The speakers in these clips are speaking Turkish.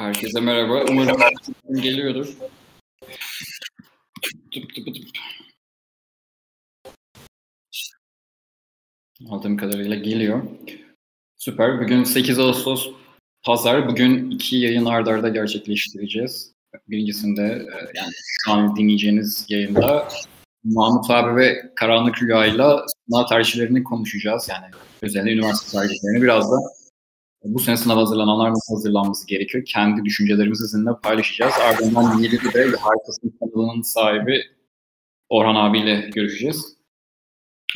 Herkese merhaba. Umarım geliyordur. Tıp tıp tıp. Aldığım kadarıyla geliyor. Süper. Bugün 8 Ağustos Pazar. Bugün iki yayın ardarda arda gerçekleştireceğiz. Birincisinde e, yani şu an dinleyeceğiniz yayında Mahmut abi ve Karanlık Rüya'yla sınav tercihlerini konuşacağız. Yani özellikle üniversite tercihlerini biraz da bu sene sınav hazırlananlar nasıl hazırlanması gerekiyor? Kendi düşüncelerimizi sizinle paylaşacağız. Ardından Yeli'de de Harikasın kanalının sahibi Orhan abiyle görüşeceğiz.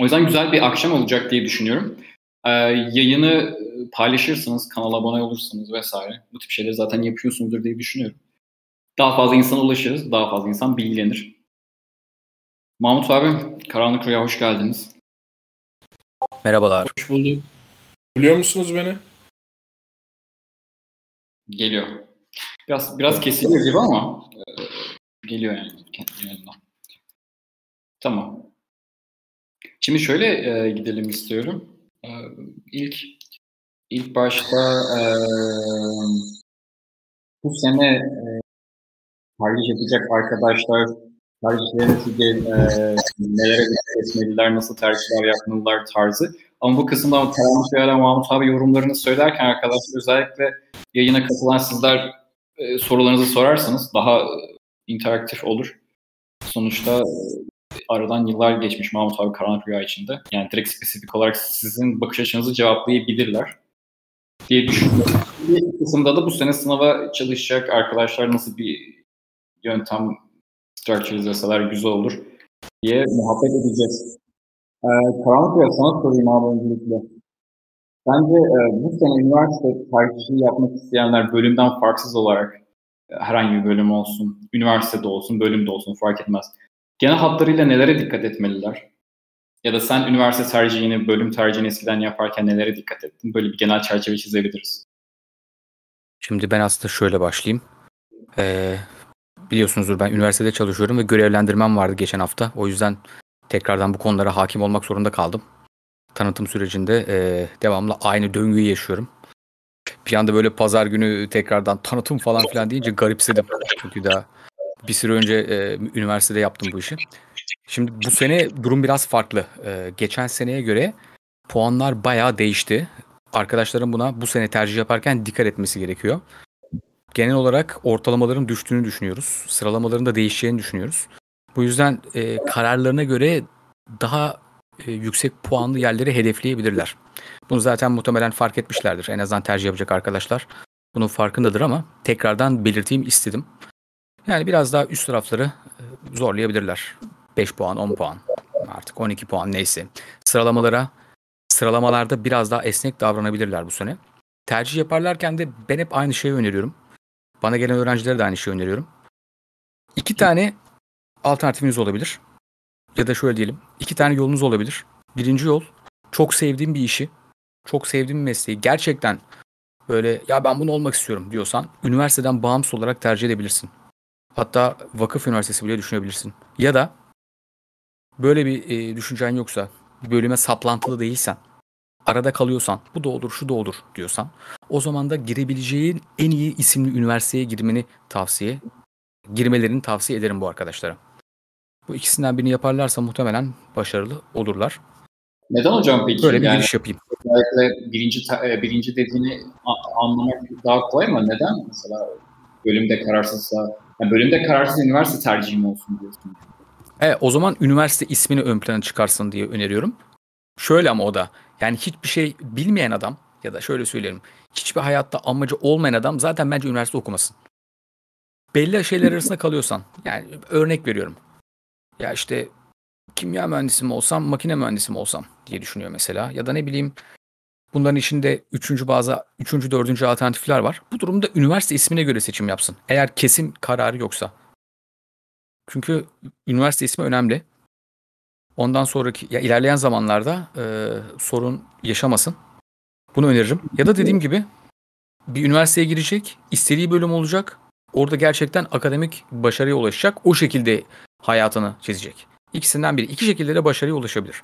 O yüzden güzel bir akşam olacak diye düşünüyorum. Ee, yayını paylaşırsınız, kanala abone olursanız vesaire. Bu tip şeyleri zaten yapıyorsunuzdur diye düşünüyorum. Daha fazla insana ulaşırız, daha fazla insan bilgilenir. Mahmut abi, Karanlık Rüya hoş geldiniz. Merhabalar. Hoş bulduk. Biliyor musunuz beni? Geliyor. Biraz biraz kesiliyor gibi ama e, geliyor yani yanından. Tamam. Şimdi şöyle e, gidelim istiyorum. E, ilk ilk başta e, bu sene e, tercih yapacak arkadaşlar tercihlerini e, nelere dikkat etmeliler, nasıl tercihler yapmalılar tarzı. Ama bu kısımda Karanlık Rüya'yla Mahmut abi yorumlarını söylerken arkadaşlar özellikle yayına katılan sizler e, sorularınızı sorarsanız daha e, interaktif olur. Sonuçta e, aradan yıllar geçmiş Mahmut abi Karanlık Rüya içinde. Yani direkt spesifik olarak sizin bakış açınızı cevaplayabilirler diye düşünüyorum. Bir kısımda da bu sene sınava çalışacak arkadaşlar nasıl bir yöntem structure izleseler güzel olur diye muhabbet edeceğiz. Ee, Karanlık Rüya sana sorayım abi öncelikle. Bence e, bu sene üniversite tercihi yapmak isteyenler bölümden farksız olarak e, herhangi bir bölüm olsun, üniversitede olsun, bölümde olsun fark etmez. Genel hatlarıyla nelere dikkat etmeliler? Ya da sen üniversite tercihini, bölüm tercihini eskiden yaparken nelere dikkat ettin? Böyle bir genel çerçeve çizebiliriz. Şimdi ben aslında şöyle başlayayım. Ee, biliyorsunuzdur ben üniversitede çalışıyorum ve görevlendirmem vardı geçen hafta. O yüzden tekrardan bu konulara hakim olmak zorunda kaldım tanıtım sürecinde e, devamlı aynı döngüyü yaşıyorum. Bir anda böyle pazar günü tekrardan tanıtım falan filan deyince garipsedim. Çünkü daha bir süre önce e, üniversitede yaptım bu işi. Şimdi bu sene durum biraz farklı. E, geçen seneye göre puanlar bayağı değişti. Arkadaşlarım buna bu sene tercih yaparken dikkat etmesi gerekiyor. Genel olarak ortalamaların düştüğünü düşünüyoruz. Sıralamaların da değişeceğini düşünüyoruz. Bu yüzden e, kararlarına göre daha e, yüksek puanlı yerleri hedefleyebilirler. Bunu zaten muhtemelen fark etmişlerdir. En azından tercih yapacak arkadaşlar bunun farkındadır ama tekrardan belirteyim istedim. Yani biraz daha üst tarafları e, zorlayabilirler. 5 puan, 10 puan, artık 12 puan neyse. Sıralamalara, sıralamalarda biraz daha esnek davranabilirler bu sene. Tercih yaparlarken de ben hep aynı şeyi öneriyorum. Bana gelen öğrencilere de aynı şeyi öneriyorum. İki tane alternatifiniz olabilir ya da şöyle diyelim iki tane yolunuz olabilir. Birinci yol çok sevdiğim bir işi, çok sevdiğim bir mesleği gerçekten böyle ya ben bunu olmak istiyorum diyorsan üniversiteden bağımsız olarak tercih edebilirsin. Hatta vakıf üniversitesi bile düşünebilirsin. Ya da böyle bir e, düşüncen yoksa, bir bölüme saplantılı değilsen, arada kalıyorsan, bu da olur, şu da olur diyorsan, o zaman da girebileceğin en iyi isimli üniversiteye girmeni tavsiye, girmelerini tavsiye ederim bu arkadaşlara. Bu ikisinden birini yaparlarsa muhtemelen başarılı olurlar. Neden hocam peki? Böyle bir yani, giriş yapayım. Özellikle birinci, e, birinci dediğini anlamak daha kolay mı? Neden mesela bölümde kararsızsa, yani bölümde kararsız üniversite tercihi mi olsun diyorsun? Evet o zaman üniversite ismini ön plana çıkarsın diye öneriyorum. Şöyle ama o da yani hiçbir şey bilmeyen adam ya da şöyle söyleyelim hiçbir hayatta amacı olmayan adam zaten bence üniversite okumasın. Belli şeyler arasında kalıyorsan yani örnek veriyorum ya işte kimya mühendisi mi olsam, makine mühendisi mi olsam diye düşünüyor mesela. Ya da ne bileyim bunların içinde üçüncü bazı, üçüncü, dördüncü alternatifler var. Bu durumda üniversite ismine göre seçim yapsın. Eğer kesin kararı yoksa. Çünkü üniversite ismi önemli. Ondan sonraki ya ilerleyen zamanlarda e, sorun yaşamasın. Bunu öneririm. Ya da dediğim gibi bir üniversiteye girecek, istediği bölüm olacak. Orada gerçekten akademik başarıya ulaşacak. O şekilde hayatını çizecek. İkisinden biri. İki şekilde de başarıya ulaşabilir.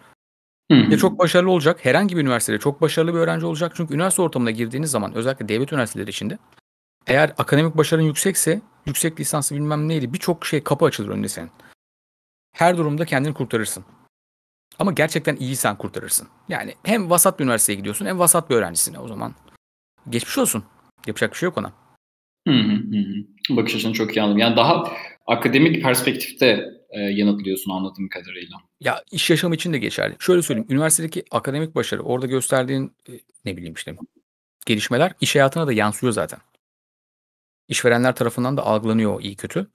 Ya çok başarılı olacak. Herhangi bir üniversitede çok başarılı bir öğrenci olacak. Çünkü üniversite ortamına girdiğiniz zaman özellikle devlet üniversiteleri içinde Eğer akademik başarın yüksekse yüksek lisansı bilmem neydi birçok şey kapı açılır önünde senin. Her durumda kendini kurtarırsın. Ama gerçekten iyiysen kurtarırsın. Yani hem vasat bir üniversiteye gidiyorsun hem vasat bir öğrencisine o zaman. Geçmiş olsun. Yapacak bir şey yok ona. Hı hı. Bakış açını çok iyi anladım. Yani daha akademik perspektifte e, yanıtlıyorsun anladığım kadarıyla. Ya iş yaşamı için de geçerli. Şöyle söyleyeyim. Üniversitedeki akademik başarı, orada gösterdiğin e, ne bileyim işte gelişmeler iş hayatına da yansıyor zaten. İşverenler tarafından da algılanıyor iyi kötü.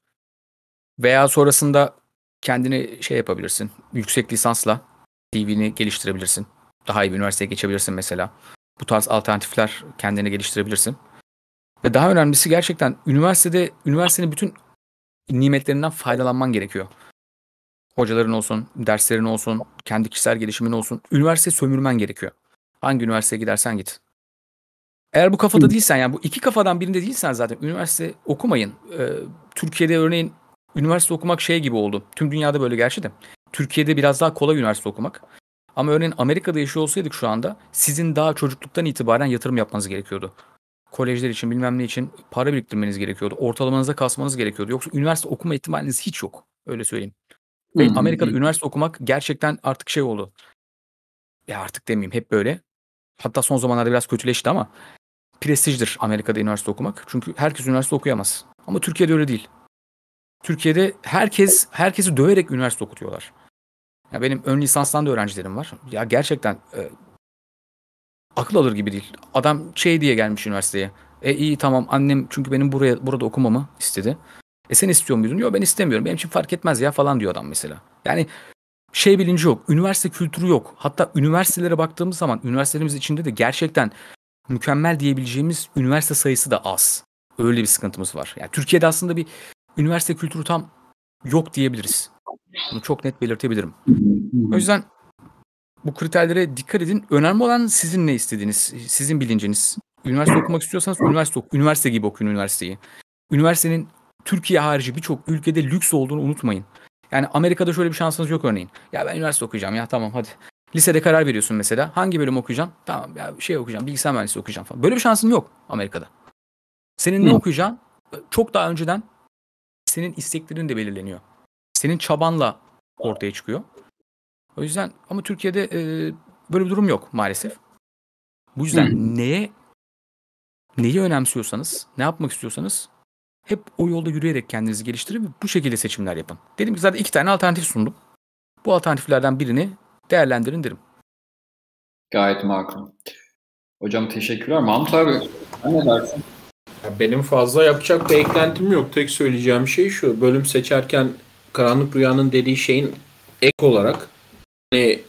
Veya sonrasında kendini şey yapabilirsin. Yüksek lisansla CV'ni geliştirebilirsin. Daha iyi bir üniversiteye geçebilirsin mesela. Bu tarz alternatifler kendini geliştirebilirsin. Ve daha önemlisi gerçekten üniversitede üniversitenin bütün nimetlerinden faydalanman gerekiyor. Hocaların olsun, derslerin olsun, kendi kişisel gelişimin olsun. Üniversite sömürmen gerekiyor. Hangi üniversiteye gidersen git. Eğer bu kafada değilsen yani bu iki kafadan birinde değilsen zaten üniversite okumayın. Ee, Türkiye'de örneğin üniversite okumak şey gibi oldu. Tüm dünyada böyle gerçi de. Türkiye'de biraz daha kolay üniversite okumak. Ama örneğin Amerika'da yaşıyor olsaydık şu anda sizin daha çocukluktan itibaren yatırım yapmanız gerekiyordu. Kolejler için bilmem ne için para biriktirmeniz gerekiyordu. Ortalamanıza kasmanız gerekiyordu. Yoksa üniversite okuma ihtimaliniz hiç yok. Öyle söyleyeyim. Ve Amerika'da üniversite okumak gerçekten artık şey oldu. Ya artık demeyeyim hep böyle. Hatta son zamanlarda biraz kötüleşti ama prestijdir Amerika'da üniversite okumak. Çünkü herkes üniversite okuyamaz. Ama Türkiye'de öyle değil. Türkiye'de herkes herkesi döverek üniversite okutuyorlar. Ya benim ön lisanstan da öğrencilerim var. Ya gerçekten e, akıl alır gibi değil. Adam şey diye gelmiş üniversiteye. E iyi tamam annem çünkü benim buraya burada okumamı istedi. E sen istiyor muydun? Yok ben istemiyorum. Benim için fark etmez ya falan diyor adam mesela. Yani şey bilinci yok. Üniversite kültürü yok. Hatta üniversitelere baktığımız zaman üniversitelerimiz içinde de gerçekten mükemmel diyebileceğimiz üniversite sayısı da az. Öyle bir sıkıntımız var. Yani Türkiye'de aslında bir üniversite kültürü tam yok diyebiliriz. Bunu çok net belirtebilirim. O yüzden bu kriterlere dikkat edin. Önemli olan sizin ne istediğiniz, sizin bilinciniz. Üniversite okumak istiyorsanız üniversite ok üniversite gibi okuyun üniversiteyi. Üniversitenin Türkiye harici birçok ülkede lüks olduğunu unutmayın. Yani Amerika'da şöyle bir şansınız yok örneğin. Ya ben üniversite okuyacağım ya tamam hadi. Lisede karar veriyorsun mesela. Hangi bölüm okuyacaksın? Tamam ya şey okuyacağım. Bilgisayar mühendisliği okuyacağım falan. Böyle bir şansın yok Amerika'da. Senin ne okuyacağın çok daha önceden senin isteklerin de belirleniyor. Senin çabanla ortaya çıkıyor. O yüzden ama Türkiye'de e, böyle bir durum yok maalesef. Bu yüzden Hı. neye neyi önemsiyorsanız, ne yapmak istiyorsanız hep o yolda yürüyerek kendinizi geliştirin ve bu şekilde seçimler yapın. Dedim ki zaten iki tane alternatif sundum. Bu alternatiflerden birini değerlendirin derim. Gayet makul. Hocam teşekkürler. Mahmut abi ne dersin? Benim fazla yapacak bir eklentim yok. Tek söyleyeceğim şey şu. Bölüm seçerken Karanlık Rüya'nın dediği şeyin ek olarak hani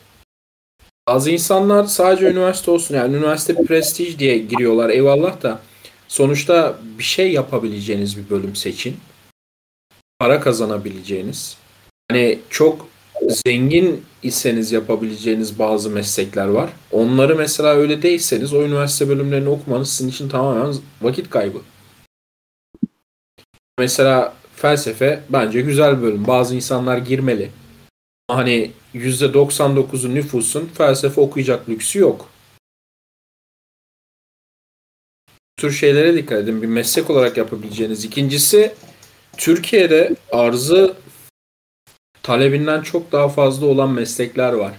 bazı insanlar sadece üniversite olsun yani üniversite prestij diye giriyorlar eyvallah da sonuçta bir şey yapabileceğiniz bir bölüm seçin. Para kazanabileceğiniz. Hani çok zengin iseniz yapabileceğiniz bazı meslekler var. Onları mesela öyle değilseniz o üniversite bölümlerini okumanız sizin için tamamen vakit kaybı. Mesela felsefe bence güzel bir bölüm. Bazı insanlar girmeli. Hani %99'u nüfusun felsefe okuyacak lüksü yok. Bu tür şeylere dikkat edin. Bir meslek olarak yapabileceğiniz. İkincisi Türkiye'de arzı talebinden çok daha fazla olan meslekler var.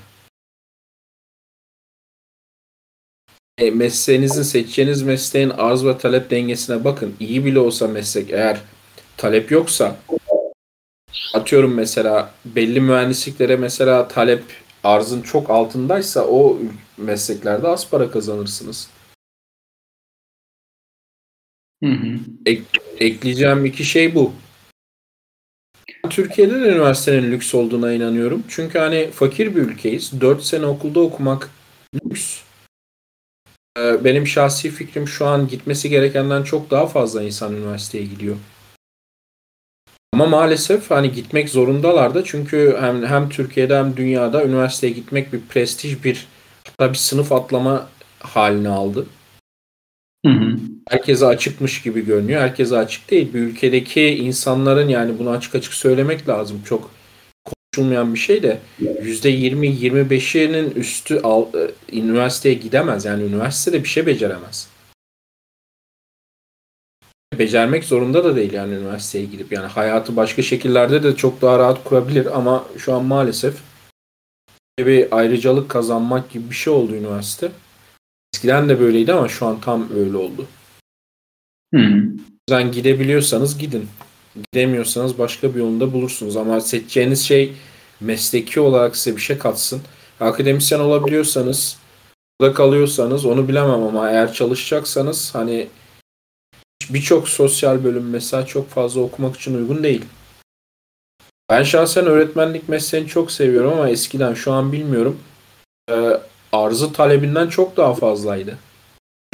E, mesleğinizin seçeceğiniz mesleğin arz ve talep dengesine bakın. İyi bile olsa meslek eğer talep yoksa atıyorum mesela belli mühendisliklere mesela talep arzın çok altındaysa o mesleklerde az para kazanırsınız. Hı hı. Ek, ekleyeceğim iki şey bu. Türkiye'de de üniversitenin lüks olduğuna inanıyorum. Çünkü hani fakir bir ülkeyiz. 4 sene okulda okumak lüks. Ee, benim şahsi fikrim şu an gitmesi gerekenden çok daha fazla insan üniversiteye gidiyor. Ama maalesef hani gitmek zorundalar da çünkü hem, hem Türkiye'de hem dünyada üniversiteye gitmek bir prestij bir hatta bir sınıf atlama haline aldı. Hı hı. Herkese açıkmış gibi görünüyor. Herkese açık değil. Bir ülkedeki insanların yani bunu açık açık söylemek lazım. Çok konuşulmayan bir şey de %20-25'inin üstü al, e, üniversiteye gidemez. Yani üniversitede bir şey beceremez. Becermek zorunda da değil yani üniversiteye gidip yani hayatı başka şekillerde de çok daha rahat kurabilir ama şu an maalesef bir ayrıcalık kazanmak gibi bir şey oldu üniversite. Eskiden de böyleydi ama şu an tam öyle oldu. O yüzden gidebiliyorsanız gidin. Gidemiyorsanız başka bir yolunda bulursunuz ama seçeceğiniz şey mesleki olarak size bir şey katsın. Akademisyen olabiliyorsanız burada kalıyorsanız onu bilemem ama eğer çalışacaksanız hani birçok sosyal bölüm mesela çok fazla okumak için uygun değil. Ben şahsen öğretmenlik mesleğini çok seviyorum ama eskiden şu an bilmiyorum. Ee, arzı talebinden çok daha fazlaydı.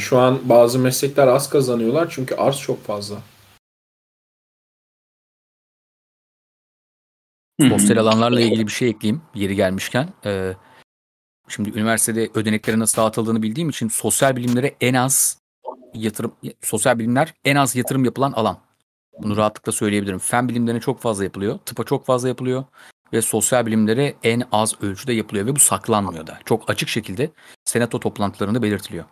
Şu an bazı meslekler az kazanıyorlar çünkü arz çok fazla. Sosyal alanlarla ilgili bir şey ekleyeyim yeri gelmişken. Ee, şimdi üniversitede ödeneklerin nasıl dağıtıldığını bildiğim için sosyal bilimlere en az yatırım sosyal bilimler en az yatırım yapılan alan. Bunu rahatlıkla söyleyebilirim. Fen bilimlerine çok fazla yapılıyor. Tıpa çok fazla yapılıyor. Ve sosyal bilimlere en az ölçüde yapılıyor. Ve bu saklanmıyor da. Çok açık şekilde senato toplantılarında belirtiliyor.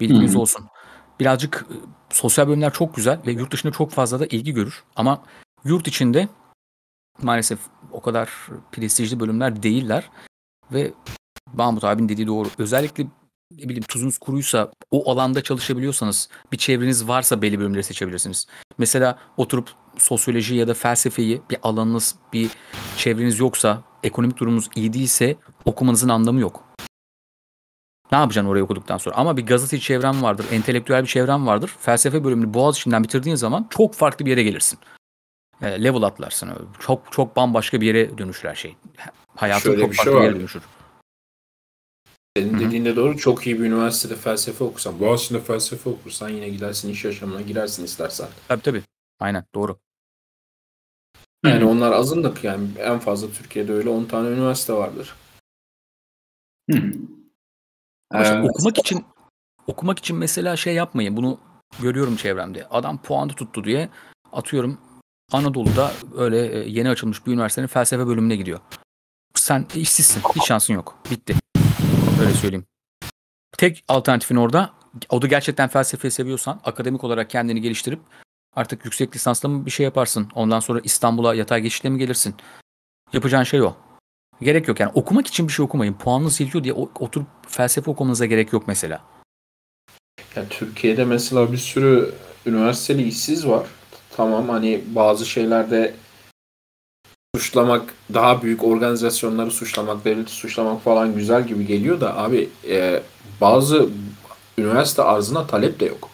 Bilginiz Hı. olsun. Birazcık sosyal bölümler çok güzel ve yurt dışında çok fazla da ilgi görür. Ama yurt içinde maalesef o kadar prestijli bölümler değiller. Ve Mahmut abinin dediği doğru. Özellikle bileyim tuzunuz kuruysa o alanda çalışabiliyorsanız bir çevreniz varsa belli bölümleri seçebilirsiniz. Mesela oturup sosyoloji ya da felsefeyi bir alanınız bir çevreniz yoksa ekonomik durumunuz iyi değilse okumanızın anlamı yok. Ne yapacaksın orayı okuduktan sonra? Ama bir gazeteci çevren vardır, entelektüel bir çevren vardır. Felsefe bölümünü Boğaziçi'nden bitirdiğin zaman çok farklı bir yere gelirsin. Yani level atlarsın. Çok çok bambaşka bir yere dönüşür her şey. Hayatın Şöyle çok bir şey farklı bir yere dönüşür. Senin hı. dediğinde doğru çok iyi bir üniversitede felsefe okursan, Boğaziçi'nde felsefe okursan yine gidersin iş yaşamına girersin istersen. Tabii tabii. Aynen doğru. Yani onlar azınlık yani en fazla Türkiye'de öyle 10 tane üniversite vardır. Hı. Ama Evet. okumak için okumak için mesela şey yapmayın. Bunu görüyorum çevremde. Adam puanı tuttu diye atıyorum Anadolu'da öyle e, yeni açılmış bir üniversitenin felsefe bölümüne gidiyor. Sen işsizsin. Hiç şansın yok. Bitti. Öyle söyleyeyim. Tek alternatifin orada o da gerçekten felsefeyi seviyorsan akademik olarak kendini geliştirip artık yüksek lisansla mı bir şey yaparsın. Ondan sonra İstanbul'a yatay geçişle mi gelirsin? Yapacağın şey o. Gerek yok yani okumak için bir şey okumayın. Puanınız yetiyor diye oturup felsefe okumanıza gerek yok mesela. Yani Türkiye'de mesela bir sürü üniversiteli işsiz var. Tamam hani bazı şeylerde suçlamak, daha büyük organizasyonları suçlamak, devleti suçlamak falan güzel gibi geliyor da abi e, bazı üniversite arzına talep de yok.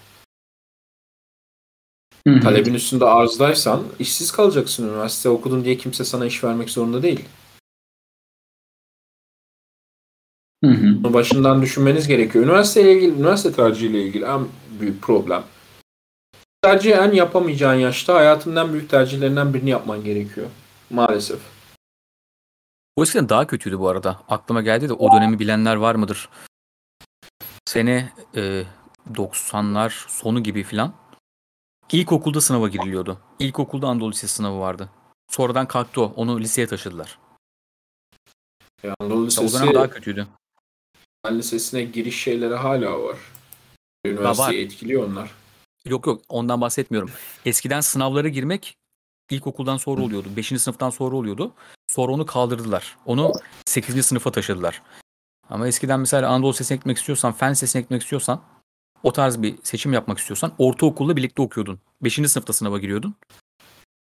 Hı hı. Talebin üstünde arzdaysan işsiz kalacaksın üniversite okudun diye kimse sana iş vermek zorunda değil. Hı. Bunu başından düşünmeniz gerekiyor. Üniversiteyle ilgili, üniversite tercihiyle ilgili en büyük problem. Tercih en yapamayacağın yaşta hayatının en büyük tercihlerinden birini yapman gerekiyor. Maalesef. Bu eskiden daha kötüydü bu arada. Aklıma geldi de o dönemi bilenler var mıdır? Sene e, 90'lar sonu gibi filan. İlkokulda sınava giriliyordu. İlkokulda Anadolu Lisesi sınavı vardı. Sonradan kalktı o. Onu liseye taşıdılar. Yani Anadolu O Lisesi, dönem daha kötüydü. Fen Lisesi'ne giriş şeyleri hala var. Üniversiteyi etkiliyor onlar. Yok yok ondan bahsetmiyorum. Eskiden sınavlara girmek ilkokuldan sonra oluyordu. 5. sınıftan sonra oluyordu. Sonra onu kaldırdılar. Onu 8. sınıfa taşıdılar. Ama eskiden mesela Anadolu Lisesi'ne gitmek istiyorsan, Fen Lisesi'ne gitmek istiyorsan, o tarz bir seçim yapmak istiyorsan ortaokulla birlikte okuyordun. 5. sınıfta sınava giriyordun.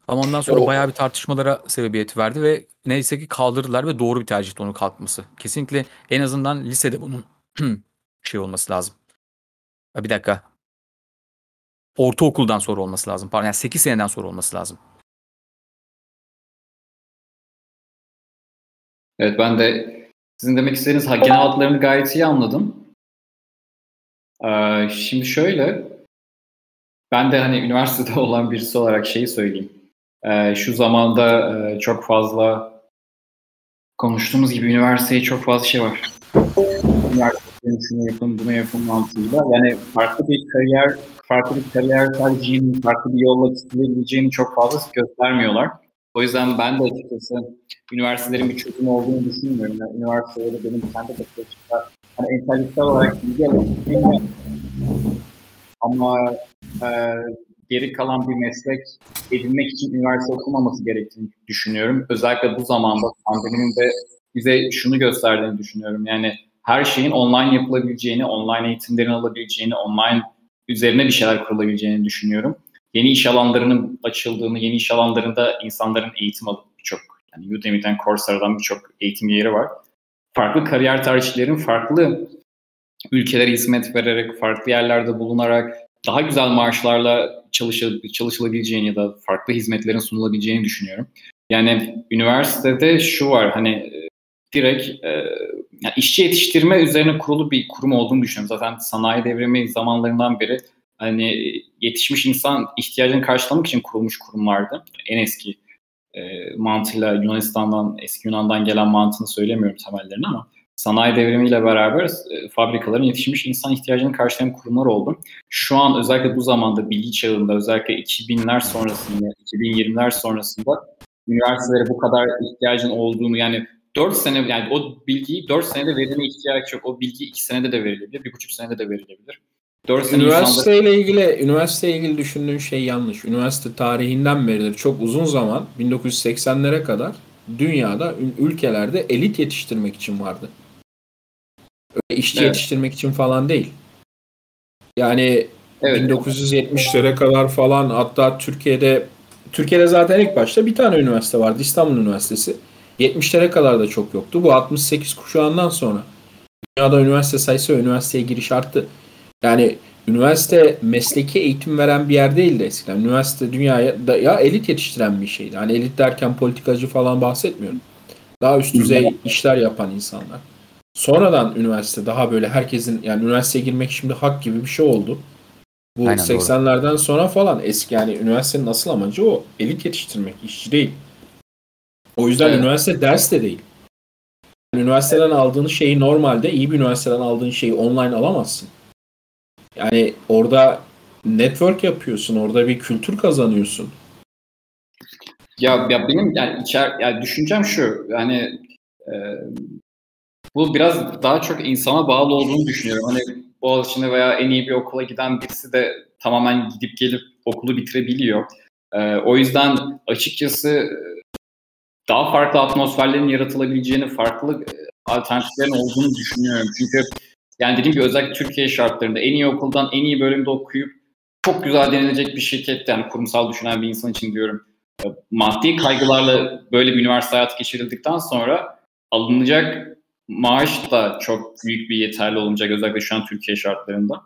Ama ondan sonra O- bayağı bir tartışmalara sebebiyet verdi ve neyse ki kaldırdılar ve doğru bir tercihti onun kalkması. Kesinlikle en azından lisede bunun şey olması lazım. Bir dakika. Ortaokuldan sonra olması lazım. Pardon yani 8 seneden sonra olması lazım. Evet ben de sizin demek istediğiniz genel hatlarını gayet iyi anladım. Ee, şimdi şöyle, ben de hani üniversitede olan birisi olarak şeyi söyleyeyim. Ee, şu zamanda e, çok fazla konuştuğumuz gibi üniversiteye çok fazla şey var. Üniversitede şunu yapın, bunu yapın mantığıyla. Yani farklı bir kariyer, farklı bir kariyer tercihinin, farklı bir yolla tutunabileceğini çok fazla göstermiyorlar. O yüzden ben de açıkçası üniversitelerin bir çözüm olduğunu düşünmüyorum. Yani üniversitelerde benim kendi bakış açımda hani entelektüel olarak bilgi alabildiğim ama e, geri kalan bir meslek edinmek için üniversite okumaması gerektiğini düşünüyorum. Özellikle bu zamanda pandeminin de bize şunu gösterdiğini düşünüyorum. Yani her şeyin online yapılabileceğini, online eğitimlerin alabileceğini, online üzerine bir şeyler kurulabileceğini düşünüyorum. Yeni iş alanlarının açıldığını, yeni iş alanlarında insanların eğitim alıp birçok, yani Udemy'den, Coursera'dan birçok eğitim yeri var. Farklı kariyer tercihlerin farklı ülkelere hizmet vererek, farklı yerlerde bulunarak daha güzel maaşlarla çalışıl çalışılabileceğini ya da farklı hizmetlerin sunulabileceğini düşünüyorum. Yani üniversitede şu var hani direkt e, yani işçi yetiştirme üzerine kurulu bir kurum olduğunu düşünüyorum. Zaten sanayi devrimi zamanlarından beri hani yetişmiş insan ihtiyacını karşılamak için kurulmuş kurumlardı. En eski e, mantığıyla Yunanistan'dan, eski Yunan'dan gelen mantığını söylemiyorum temellerini ama sanayi devrimiyle beraber e, fabrikaların yetişmiş insan ihtiyacını karşılayan kurumlar oldu. Şu an özellikle bu zamanda bilgi çağında özellikle 2000'ler sonrasında, 2020'ler sonrasında üniversitelere bu kadar ihtiyacın olduğunu yani 4 sene yani o bilgiyi 4 senede verilme ihtiyaç yok. O bilgi 2 senede de verilebilir, 1,5 senede de verilebilir. 4 sene üniversite ile ilgili üniversite ile ilgili düşündüğün şey yanlış. Üniversite tarihinden beridir çok uzun zaman 1980'lere kadar dünyada ülkelerde elit yetiştirmek için vardı. Öyle işçi evet. yetiştirmek için falan değil. Yani evet. 1970'lere kadar falan hatta Türkiye'de Türkiye'de zaten ilk başta bir tane üniversite vardı İstanbul Üniversitesi. 70'lere kadar da çok yoktu. Bu 68 kuşağından sonra dünyada üniversite sayısı ve üniversiteye giriş arttı. Yani üniversite mesleki eğitim veren bir yer değildi eskiden. Üniversite dünyaya da, ya elit yetiştiren bir şeydi. Hani elit derken politikacı falan bahsetmiyorum. Daha üst düzey işler yapan insanlar. Sonradan üniversite daha böyle herkesin yani üniversiteye girmek şimdi hak gibi bir şey oldu. Bu Aynen, 80'lerden doğru. sonra falan eski yani üniversitenin asıl amacı o. Elit yetiştirmek, işçi değil. O yüzden evet. üniversite ders de değil. Yani üniversiteden aldığın şeyi normalde iyi bir üniversiteden aldığın şeyi online alamazsın. Yani orada network yapıyorsun, orada bir kültür kazanıyorsun. Ya, ya benim yani içer yani düşüncem şu yani e, bu biraz daha çok insana bağlı olduğunu düşünüyorum. Hani Boğaziçi'ne veya en iyi bir okula giden birisi de tamamen gidip gelip okulu bitirebiliyor. E, o yüzden açıkçası daha farklı atmosferlerin yaratılabileceğini, farklı e, alternatiflerin olduğunu düşünüyorum. Çünkü yani dediğim gibi özellikle Türkiye şartlarında en iyi okuldan en iyi bölümde okuyup çok güzel denilecek bir şirkette yani kurumsal düşünen bir insan için diyorum. E, maddi kaygılarla böyle bir üniversite hayatı geçirildikten sonra alınacak maaş da çok büyük bir yeterli olacak özellikle şu an Türkiye şartlarında.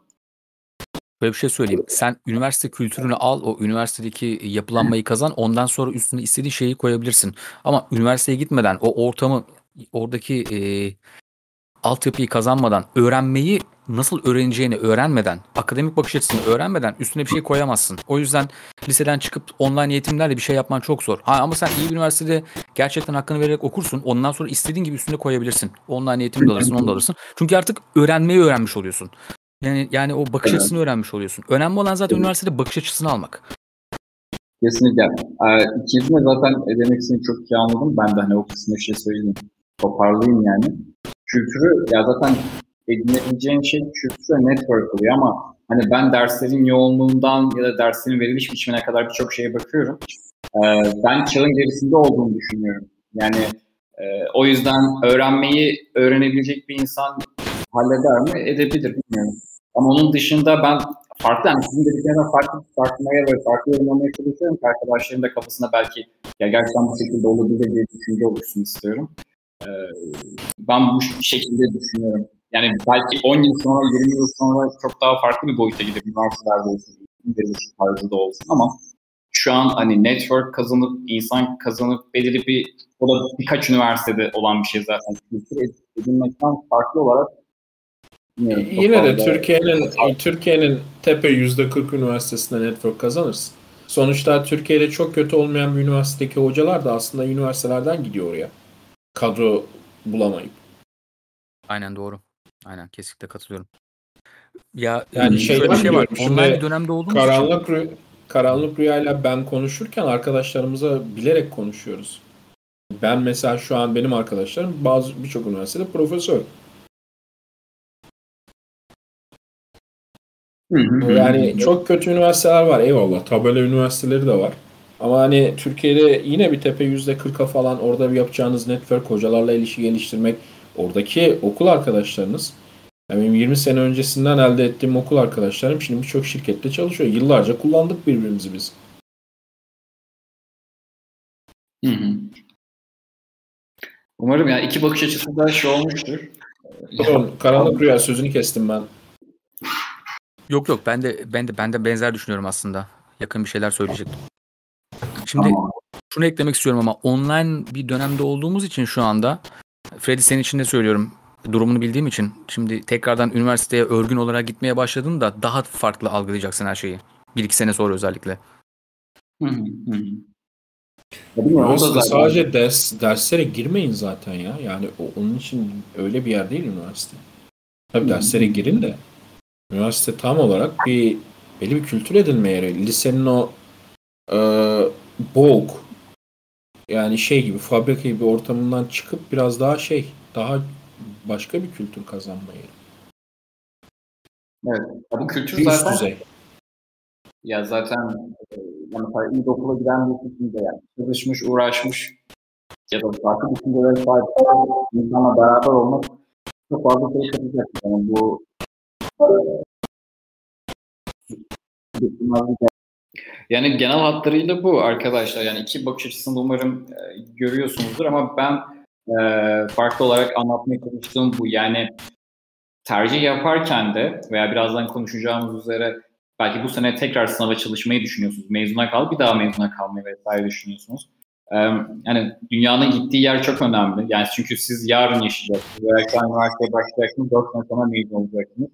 Böyle bir şey söyleyeyim. Sen üniversite kültürünü al, o üniversitedeki yapılanmayı kazan. Ondan sonra üstüne istediğin şeyi koyabilirsin. Ama üniversiteye gitmeden o ortamı, oradaki e, altyapıyı kazanmadan, öğrenmeyi nasıl öğreneceğini öğrenmeden, akademik bakış açısını öğrenmeden üstüne bir şey koyamazsın. O yüzden liseden çıkıp online eğitimlerle bir şey yapman çok zor. Ha, ama sen iyi bir üniversitede gerçekten hakkını vererek okursun. Ondan sonra istediğin gibi üstüne koyabilirsin. Online eğitim de alırsın, onu da alırsın. Çünkü artık öğrenmeyi öğrenmiş oluyorsun. Yani yani o bakış açısını öğrenmiş oluyorsun. Önemli olan zaten üniversitede bakış açısını almak. Kesinlikle. Ee, ikinci de zaten demek istediğini çok iyi anladım. Ben de hani o kısmı şey söyleyeyim. Toparlayayım yani. Kültürü ya zaten edinebileceğin şey kültür network oluyor ama hani ben derslerin yoğunluğundan ya da derslerin veriliş biçimine kadar birçok şeye bakıyorum. Ee, ben çağın gerisinde olduğunu düşünüyorum. Yani e, o yüzden öğrenmeyi öğrenebilecek bir insan halleder mi? Edebilir bilmiyorum. Ama onun dışında ben farklı yani sizin dediklerine farklı tartmaya ve farklı yorumlamaya çalışıyorum ki arkadaşların da kafasında belki ya gerçekten bu şekilde olabilir diye düşünce oluşsun istiyorum. Ee, ben bu şekilde düşünüyorum. Yani belki 10 yıl sonra, 20 yıl sonra çok daha farklı bir boyuta gidip üniversitelerde olsun, tarzı olsun ama şu an hani network kazanıp, insan kazanıp belirli bir, o da birkaç üniversitede olan bir şey zaten. Kültür edinmekten farklı olarak Yine de Türkiye'nin Türkiye'nin tepe yüzde 40 üniversitesinde network kazanırsın. Sonuçta Türkiye'de çok kötü olmayan bir üniversitedeki hocalar da aslında üniversitelerden gidiyor oraya. Kadro bulamayıp. Aynen doğru. Aynen kesinlikle katılıyorum. Ya yani şey şöyle bir şey var. Online bir dönemde olduğumuz karanlık için... karanlık rüyayla ben konuşurken arkadaşlarımıza bilerek konuşuyoruz. Ben mesela şu an benim arkadaşlarım bazı birçok üniversitede profesör. Hı hı hı. Yani çok kötü üniversiteler var eyvallah. Tabela üniversiteleri de var. Ama hani Türkiye'de yine bir tepe yüzde kırka falan orada bir yapacağınız network, hocalarla ilişki geliştirmek, oradaki okul arkadaşlarınız. Yani benim 20 sene öncesinden elde ettiğim okul arkadaşlarım şimdi birçok şirkette çalışıyor. Yıllarca kullandık birbirimizi biz. Hı hı. Umarım yani iki bakış açısı da şey olmuştur. Pardon, karanlık rüya sözünü kestim ben. Yok yok ben de ben de ben de benzer düşünüyorum aslında. Yakın bir şeyler söyleyecektim. Şimdi Tamam. şunu eklemek istiyorum ama online bir dönemde olduğumuz için şu anda Freddy senin için de söylüyorum durumunu bildiğim için şimdi tekrardan üniversiteye örgün olarak gitmeye başladığında daha farklı algılayacaksın her şeyi. Bir iki sene sonra özellikle. Hı hı da Üniversite sadece ders, derslere girmeyin zaten ya. Yani o- onun için öyle bir yer değil üniversite. Tabii derslere girin de. Üniversite tam olarak bir belli bir kültür edinme yeri. Lisenin o e, boğuk yani şey gibi fabrika gibi ortamından çıkıp biraz daha şey daha başka bir kültür kazanma yeri. Ya bu kültür Bir üst zaten düzey. ya zaten e, yani mesela iyi okula giden bir de yani çalışmış, uğraşmış ya da farklı düşüncelere sahip insanla beraber olmak çok fazla şey katacak. Yani bu yani genel hatlarıyla bu arkadaşlar. Yani iki bakış açısını umarım e, görüyorsunuzdur ama ben e, farklı olarak anlatmaya çalıştığım bu. Yani tercih yaparken de veya birazdan konuşacağımız üzere belki bu sene tekrar sınava çalışmayı düşünüyorsunuz. Mezuna kal, bir daha mezuna kalmayı vesaire düşünüyorsunuz. Ee, yani dünyanın gittiği yer çok önemli. Yani çünkü siz yarın yaşayacaksınız. Veya üniversiteye başlayacaksınız, 4 sene sonra mezun olacaksınız.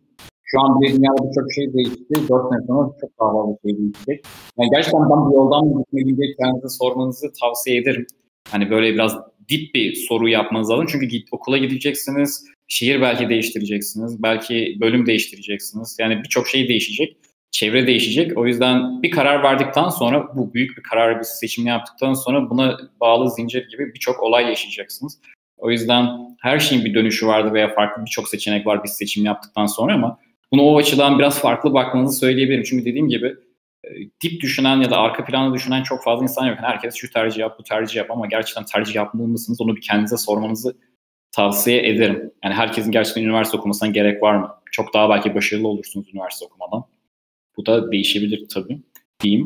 Şu an bile dünyada birçok şey değişti. 4 sene sonra çok daha fazla şey değişecek. Yani gerçekten ben bu yoldan mı gitmeliyim kendinize sormanızı tavsiye ederim. Hani böyle biraz dip bir soru yapmanız lazım. Çünkü git, okula gideceksiniz, şehir belki değiştireceksiniz, belki bölüm değiştireceksiniz. Yani birçok şey değişecek çevre değişecek. O yüzden bir karar verdikten sonra bu büyük bir karar bir seçim yaptıktan sonra buna bağlı zincir gibi birçok olay yaşayacaksınız. O yüzden her şeyin bir dönüşü vardı veya farklı birçok seçenek var bir seçim yaptıktan sonra ama bunu o açıdan biraz farklı bakmanızı söyleyebilirim. Çünkü dediğim gibi e, dip düşünen ya da arka planda düşünen çok fazla insan yok. Herkes şu tercih yap, bu tercih yap ama gerçekten tercih yapmalı mısınız onu bir kendinize sormanızı tavsiye ederim. Yani herkesin gerçekten üniversite okumasına gerek var mı? Çok daha belki başarılı olursunuz üniversite okumadan. Bu da değişebilir tabii diyeyim.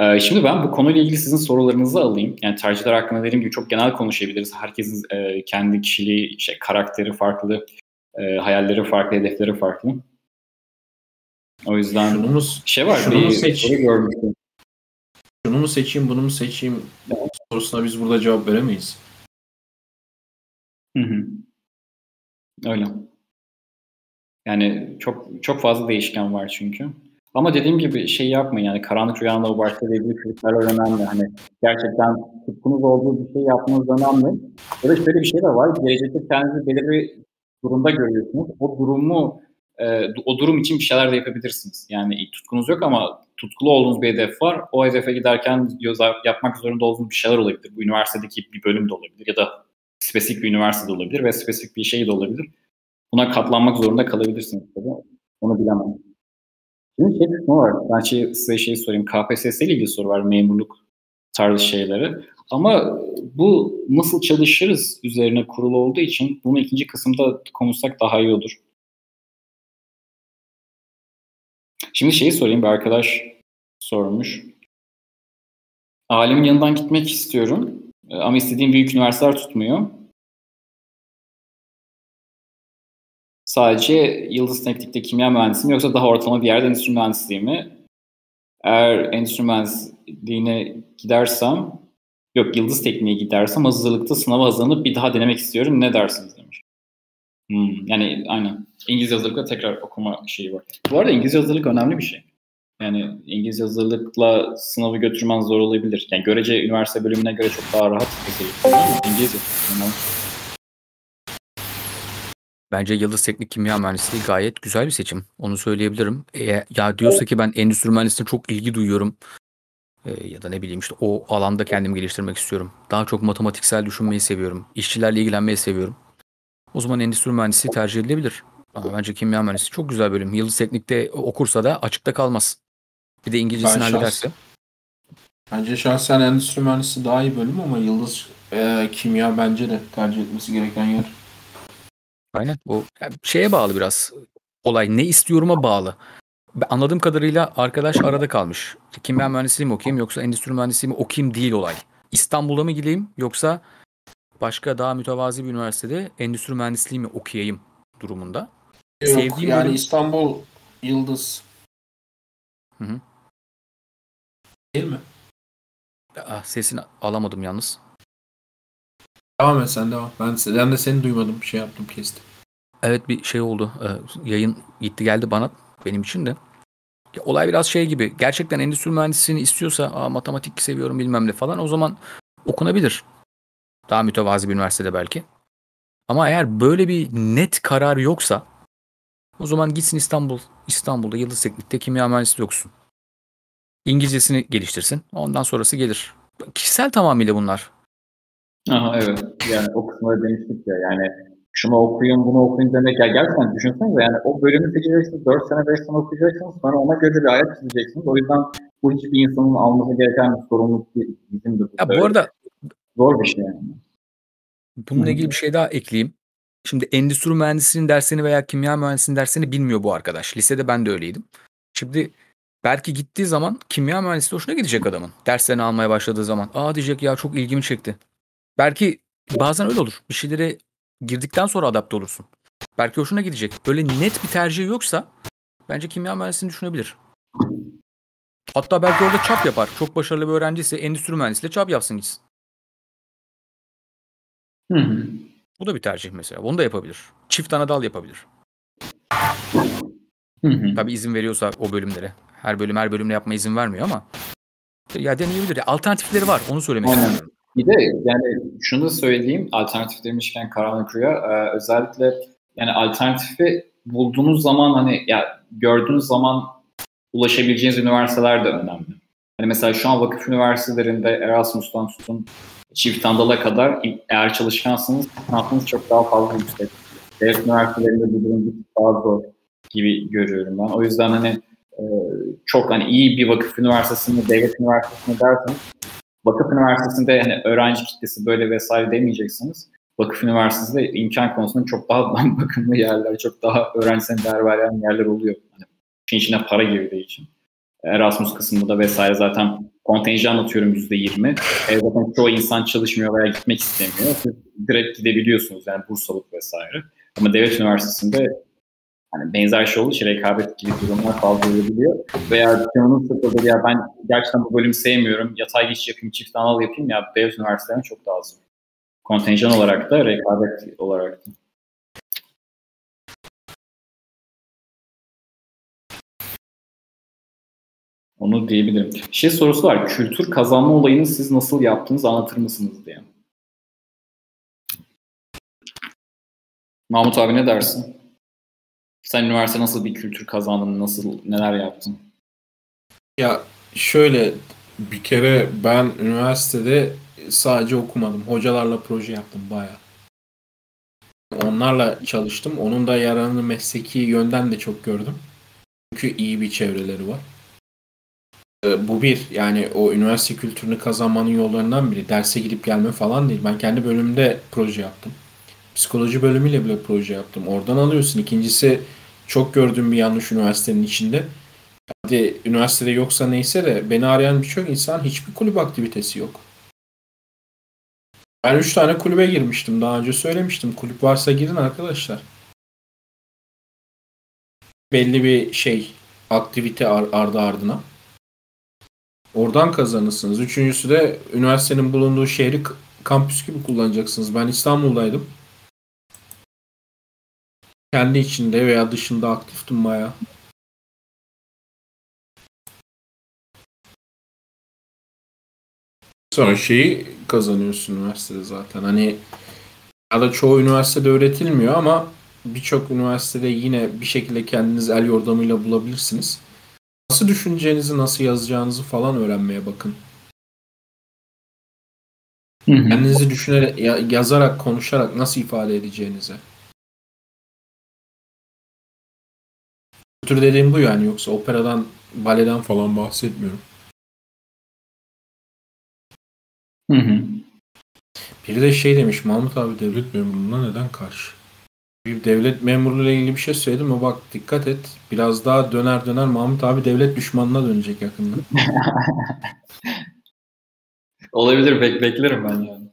Ee, şimdi ben bu konuyla ilgili sizin sorularınızı alayım. Yani tercihler hakkında dediğim gibi çok genel konuşabiliriz. Herkesin e, kendi kişiliği, işte, karakteri farklı, e, hayalleri farklı, hedefleri farklı. O yüzden Şunu mu, şey var, şunu bir mu seç- soru görmüştüm. şunu mu seçeyim, bunu mu seçeyim sorusuna biz burada cevap veremeyiz. Hı hı. Öyle. Yani çok çok fazla değişken var çünkü. Ama dediğim gibi şey yapmayın yani karanlık rüyanla o başta ilgili kriterler önemli. Hani gerçekten tutkunuz olduğu bir şey yapmanız önemli. Ya da şöyle bir şey de var. Gelecekte kendinizi belirli durumda görüyorsunuz. O durumu e, o durum için bir şeyler de yapabilirsiniz. Yani tutkunuz yok ama tutkulu olduğunuz bir hedef var. O hedefe giderken yapmak zorunda olduğunuz bir şeyler olabilir. Bu üniversitedeki bir bölüm de olabilir ya da spesifik bir üniversite olabilir ve spesifik bir şey de olabilir. Buna katlanmak zorunda kalabilirsiniz tabii. Onu bilemem. Şimdi şey kısmı var. Ben şey, size şey sorayım. KPSS ile ilgili soru var. Memurluk tarzı şeyleri. Ama bu nasıl çalışırız üzerine kurulu olduğu için bunu ikinci kısımda konuşsak daha iyi olur. Şimdi şeyi sorayım. Bir arkadaş sormuş. Alimin yanından gitmek istiyorum. Ama istediğim büyük üniversiteler tutmuyor. Sadece Yıldız Teknik'te kimya mühendisi mi yoksa daha ortalama bir yerde endüstri mühendisliği mi? Eğer endüstri mühendisliğine gidersem, yok Yıldız Tekniğe gidersem hazırlıkta sınava hazırlanıp bir daha denemek istiyorum. Ne dersiniz. Hmm, yani aynen. İngilizce hazırlıkla tekrar okuma şeyi var. Bu arada İngilizce hazırlık önemli bir şey. Yani İngilizce hazırlıkla sınavı götürmen zor olabilir. Yani görece üniversite bölümüne göre çok daha rahat hazırlık ama İngilizce önemli. Bence Yıldız Teknik Kimya Mühendisliği gayet güzel bir seçim. Onu söyleyebilirim. E, ya diyorsa ki ben endüstri mühendisliğine çok ilgi duyuyorum. E, ya da ne bileyim işte o alanda kendimi geliştirmek istiyorum. Daha çok matematiksel düşünmeyi seviyorum. İşçilerle ilgilenmeyi seviyorum. O zaman endüstri mühendisliği tercih edilebilir. Ama bence kimya mühendisliği çok güzel bölüm. Yıldız Teknik'te okursa da açıkta kalmaz. Bir de İngilizcesini Ben hallederse. şahs- Bence şahsen endüstri mühendisi daha iyi bölüm ama yıldız e, kimya bence de tercih etmesi gereken yer. Aynen. O yani şeye bağlı biraz. Olay ne istiyoruma bağlı. Anladığım kadarıyla arkadaş arada kalmış. Kimya mühendisliği mi okuyayım yoksa endüstri mühendisliği mi okuyayım değil olay. İstanbul'a mı gideyim yoksa başka daha mütevazi bir üniversitede endüstri mühendisliği mi okuyayım durumunda. Yok, Sevdiğim yani bölüm- İstanbul yıldız. Hı hı. Değil mi? Ah, sesini alamadım yalnız. Devam et sen devam. Ben, ben de seni duymadım. Bir şey yaptım kestim. Evet bir şey oldu. Ee, yayın gitti geldi bana benim için de. Ya, olay biraz şey gibi. Gerçekten endüstri mühendisliğini istiyorsa Aa, matematik seviyorum bilmem ne falan o zaman okunabilir. Daha mütevazi bir üniversitede belki. Ama eğer böyle bir net karar yoksa o zaman gitsin İstanbul. İstanbul'da Yıldız Teknik'te kimya mühendisliği okusun. İngilizcesini geliştirsin. Ondan sonrası gelir. Kişisel tamamıyla bunlar. Aha evet. Yani o kısımda demiştik ya yani şunu okuyun bunu okuyun demek ya gerçekten düşünsenize yani o bölümü seçeceksiniz 4 sene 5 sene okuyacaksınız sonra ona göre bir hayat çizeceksiniz. O yüzden bu hiçbir insanın alması gereken bir sorumluluk değil. Bizim de Ya bu arada zor bir şey yani. Bununla Hı. ilgili bir şey daha ekleyeyim. Şimdi endüstri mühendisliğinin dersini veya kimya mühendisliğinin dersini bilmiyor bu arkadaş. Lisede ben de öyleydim. Şimdi belki gittiği zaman kimya mühendisliği hoşuna gidecek adamın. Derslerini almaya başladığı zaman. Aa diyecek ya çok ilgimi çekti. Belki bazen öyle olur. Bir şeylere girdikten sonra adapte olursun. Belki hoşuna gidecek. Böyle net bir tercih yoksa bence kimya mühendisliğini düşünebilir. Hatta belki orada çap yapar. Çok başarılı bir öğrenciyse endüstri mühendisliği çap yapsın gitsin. Hı hı. Bu da bir tercih mesela. Onu da yapabilir. Çift ana dal yapabilir. Hı hı. Tabii izin veriyorsa o bölümlere. Her bölüm her bölümle yapma izin vermiyor ama ya deneyebilir. Ya Alternatifleri var. Onu söylemek Aynen. istiyorum. Bir de yani şunu da söyleyeyim alternatif demişken Karanlık Rüya e, özellikle yani alternatifi bulduğunuz zaman hani ya gördüğünüz zaman ulaşabileceğiniz üniversiteler de önemli. Hani mesela şu an vakıf üniversitelerinde Erasmus'tan tutun çift andala kadar eğer çalışkansanız şansınız çok daha fazla yüksek. Devlet üniversitelerinde bu durum daha zor gibi görüyorum ben. O yüzden hani e, çok hani iyi bir vakıf üniversitesinde, devlet üniversitesinde derseniz Vakıf Üniversitesi'nde hani öğrenci kitlesi böyle vesaire demeyeceksiniz. Vakıf Üniversitesi'nde imkan konusunda çok daha bakımlı yerler, çok daha öğrencisine değer veren yerler oluyor. Hani işin içine para girdiği için. Erasmus kısmında vesaire zaten kontenjan atıyorum %20. E, zaten çoğu insan çalışmıyor veya gitmek istemiyor. Siz direkt gidebiliyorsunuz yani bursalık vesaire. Ama devlet üniversitesinde hani benzer şey olduğu için rekabet gibi durumlar fazla olabiliyor. Veya canınız sıkıldı ya ben gerçekten bu bölümü sevmiyorum. Yatay geçiş yapayım, çift anal yapayım ya devlet üniversitelerine çok daha az. Kontenjan olarak da rekabet olarak da. Onu diyebilirim. Şey sorusu var. Kültür kazanma olayını siz nasıl yaptınız anlatır mısınız diye. Mahmut abi ne dersin? Sen üniversite nasıl bir kültür kazandın? Nasıl neler yaptın? Ya şöyle bir kere ben üniversitede sadece okumadım. Hocalarla proje yaptım baya. Onlarla çalıştım. Onun da yararını mesleki yönden de çok gördüm. Çünkü iyi bir çevreleri var. Ee, Bu bir yani o üniversite kültürünü kazanmanın yollarından biri. Derse gidip gelme falan değil. Ben kendi bölümümde proje yaptım. Psikoloji bölümüyle bile proje yaptım. Oradan alıyorsun. İkincisi çok gördüğüm bir yanlış üniversitenin içinde. Hadi üniversitede yoksa neyse de beni arayan birçok insan hiçbir kulüp aktivitesi yok. Ben 3 tane kulübe girmiştim. Daha önce söylemiştim. Kulüp varsa girin arkadaşlar. Belli bir şey aktivite ar- ardı ardına. Oradan kazanırsınız. Üçüncüsü de üniversitenin bulunduğu şehri kampüs gibi kullanacaksınız. Ben İstanbul'daydım. Kendi içinde veya dışında aktiftim bayağı. Sonra şeyi kazanıyorsun üniversitede zaten. Hani ya da çoğu üniversitede öğretilmiyor ama birçok üniversitede yine bir şekilde kendiniz el yordamıyla bulabilirsiniz. Nasıl düşüneceğinizi, nasıl yazacağınızı falan öğrenmeye bakın. Kendinizi düşünerek, ya- yazarak, konuşarak nasıl ifade edeceğinize. Kültür dediğim bu yani yoksa operadan, baleden falan bahsetmiyorum. Hı hı. Biri de şey demiş Mahmut abi devlet memurluğuna neden karşı? Bir devlet memurluğuyla ilgili bir şey söyledim ama bak dikkat et. Biraz daha döner döner Mahmut abi devlet düşmanına dönecek yakında. Olabilir bek beklerim ben yani.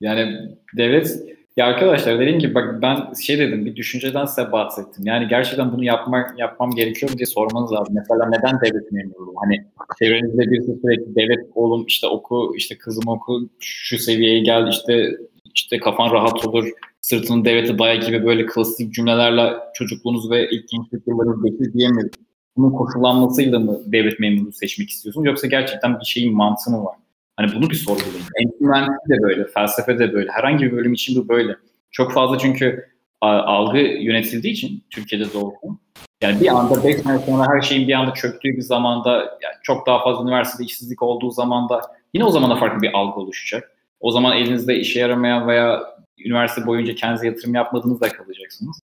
Yani devlet ya arkadaşlar dediğim gibi bak ben şey dedim bir düşünceden size bahsettim. Yani gerçekten bunu yapmak yapmam gerekiyor mu diye sormanız lazım. Mesela neden devlet memurluğu? Hani çevrenizde birisi sürekli devlet oğlum işte oku işte kızım oku şu seviyeye gel işte işte kafan rahat olur sırtını devlete daya gibi böyle klasik cümlelerle çocukluğunuz ve ilk gençlik yıllarınızı bekir diyemiyoruz. Bunun koşullanmasıyla mı devlet memurluğu seçmek istiyorsunuz yoksa gerçekten bir şeyin mantığı mı var? Hani bunu bir sorgulayın. Endüstri de böyle, felsefe de böyle. Herhangi bir bölüm için bu böyle. Çok fazla çünkü algı yönetildiği için Türkiye'de de olsun. Yani bir anda 5 sene sonra her şeyin bir anda çöktüğü bir zamanda yani çok daha fazla üniversitede işsizlik olduğu zamanda yine o zaman da farklı bir algı oluşacak. O zaman elinizde işe yaramayan veya üniversite boyunca kendinize yatırım yapmadığınızda kalacaksınız.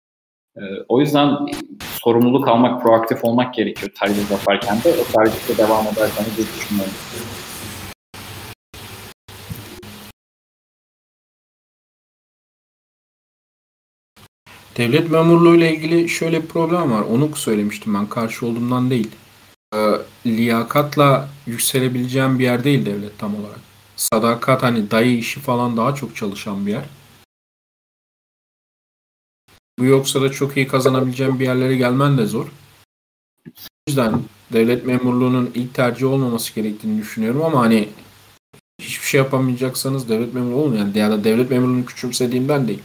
Ee, o yüzden sorumluluk almak, proaktif olmak gerekiyor tercih yaparken de o tercihte devam ederseniz diye düşünüyorum. Devlet memurluğu ile ilgili şöyle bir problem var. Onu söylemiştim ben karşı olduğumdan değil. E, liyakatla yükselebileceğim bir yer değil devlet tam olarak. Sadakat hani dayı işi falan daha çok çalışan bir yer. Bu yoksa da çok iyi kazanabileceğim bir yerlere gelmen de zor. O yüzden devlet memurluğunun ilk tercih olmaması gerektiğini düşünüyorum ama hani hiçbir şey yapamayacaksanız devlet memuru olun yani ya da devlet memurluğunu küçümsediğimden değil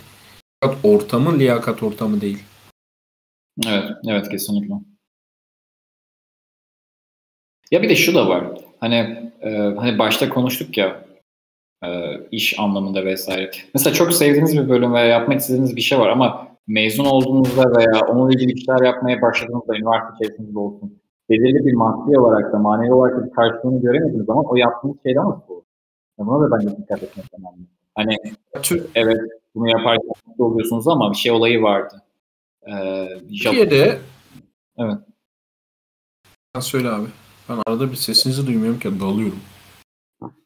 ortamı liyakat ortamı değil. Evet, evet kesinlikle. Ya bir de şu da var. Hani e, hani başta konuştuk ya e, iş anlamında vesaire. Mesela çok sevdiğiniz bir bölüm veya yapmak istediğiniz bir şey var ama mezun olduğunuzda veya onunla ilgili işler yapmaya başladığınızda üniversite içerisinde olsun belirli bir maddi olarak da manevi olarak da bir karşılığını göremediğiniz zaman o yaptığınız şeyden nasıl olur? Buna da bence dikkat etmek önemli. Hani evet bunu yaparken mutlu oluyorsunuz ama bir şey olayı vardı. Ee, Türkiye'de evet. Sen söyle abi. Ben arada bir sesinizi duymuyorum ki dalıyorum.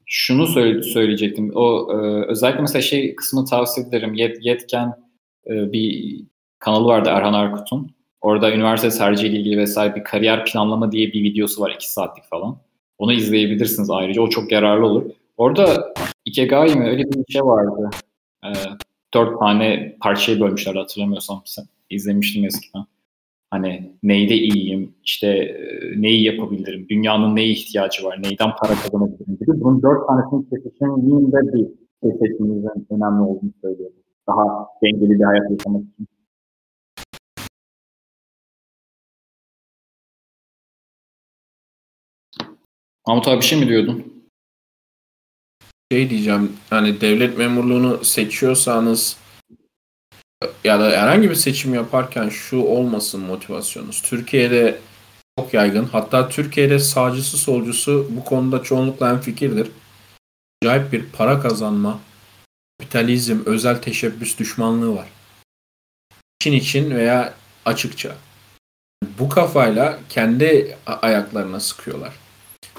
Şunu söyle, söyleyecektim. O e, özellikle mesela şey kısmını tavsiye ederim. Yet, Yetken e, bir kanalı vardı Erhan Arkut'un. Orada üniversite ilgili vesaire bir kariyer planlama diye bir videosu var. iki saatlik falan. Onu izleyebilirsiniz ayrıca. O çok yararlı olur. Orada Ikegai mi öyle bir şey vardı. E, dört tane parçaya bölmüşler hatırlamıyorsam izlemiştim eskiden. Hani neyde iyiyim, işte e, neyi yapabilirim, dünyanın neye ihtiyacı var, neyden para kazanabilirim gibi. Bunun dört tanesini kesişimliğinde bir seçimimizin önemli olduğunu söylüyorum. Daha dengeli bir hayat yaşamak için. Mahmut abi bir şey mi diyordun? şey diyeceğim hani devlet memurluğunu seçiyorsanız ya da herhangi bir seçim yaparken şu olmasın motivasyonunuz. Türkiye'de çok yaygın. Hatta Türkiye'de sağcısı solcusu bu konuda çoğunlukla en fikirdir. Acayip bir para kazanma, kapitalizm, özel teşebbüs düşmanlığı var. İçin için veya açıkça. Bu kafayla kendi ayaklarına sıkıyorlar.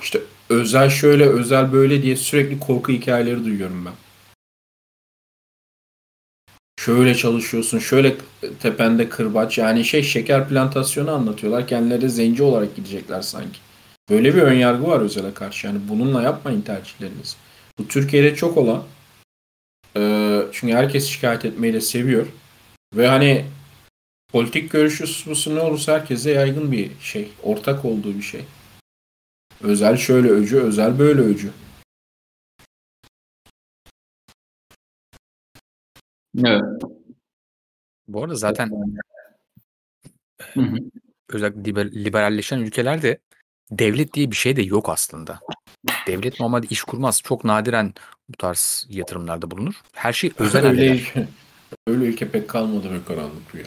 İşte özel şöyle özel böyle diye sürekli korku hikayeleri duyuyorum ben. Şöyle çalışıyorsun, şöyle tepende kırbaç yani şey şeker plantasyonu anlatıyorlar. Kendileri zenci olarak gidecekler sanki. Böyle bir önyargı var özele karşı. Yani bununla yapmayın tercihlerinizi. Bu Türkiye'de çok olan. Çünkü herkes şikayet etmeyi de seviyor. Ve hani politik görüşü ne olursa herkese yaygın bir şey. Ortak olduğu bir şey. Özel şöyle öcü, özel böyle öcü. Evet. Bu arada zaten hı hı. özellikle liberalleşen ülkelerde devlet diye bir şey de yok aslında. Devlet normalde iş kurmaz. Çok nadiren bu tarz yatırımlarda bulunur. Her şey özel öyle ülke, öyle ülke pek kalmadı be karanlık ya.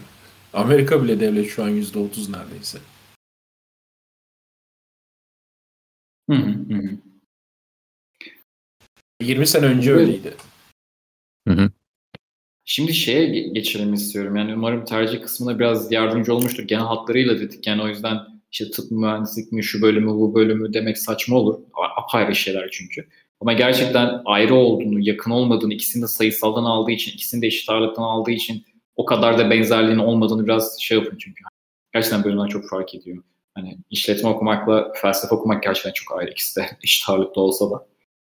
Amerika bile devlet şu an %30 neredeyse. Hı hı. 20 sene önce öyleydi. Hı hı. Şimdi şeye geçelim istiyorum. Yani umarım tercih kısmına biraz yardımcı olmuştur. Genel hatlarıyla dedik. Yani o yüzden işte tıp mühendislik mi, şu bölümü, bu bölümü demek saçma olur. Apayrı şeyler çünkü. Ama gerçekten ayrı olduğunu, yakın olmadığını, ikisini de sayısaldan aldığı için, ikisini de eşit ağırlıktan aldığı için o kadar da benzerliğinin olmadığını biraz şey yapın çünkü. Gerçekten bölümler çok fark ediyor. Hani işletme okumakla felsefe okumak gerçekten çok ayrı. İkisi de eşit ağırlıkta olsa da.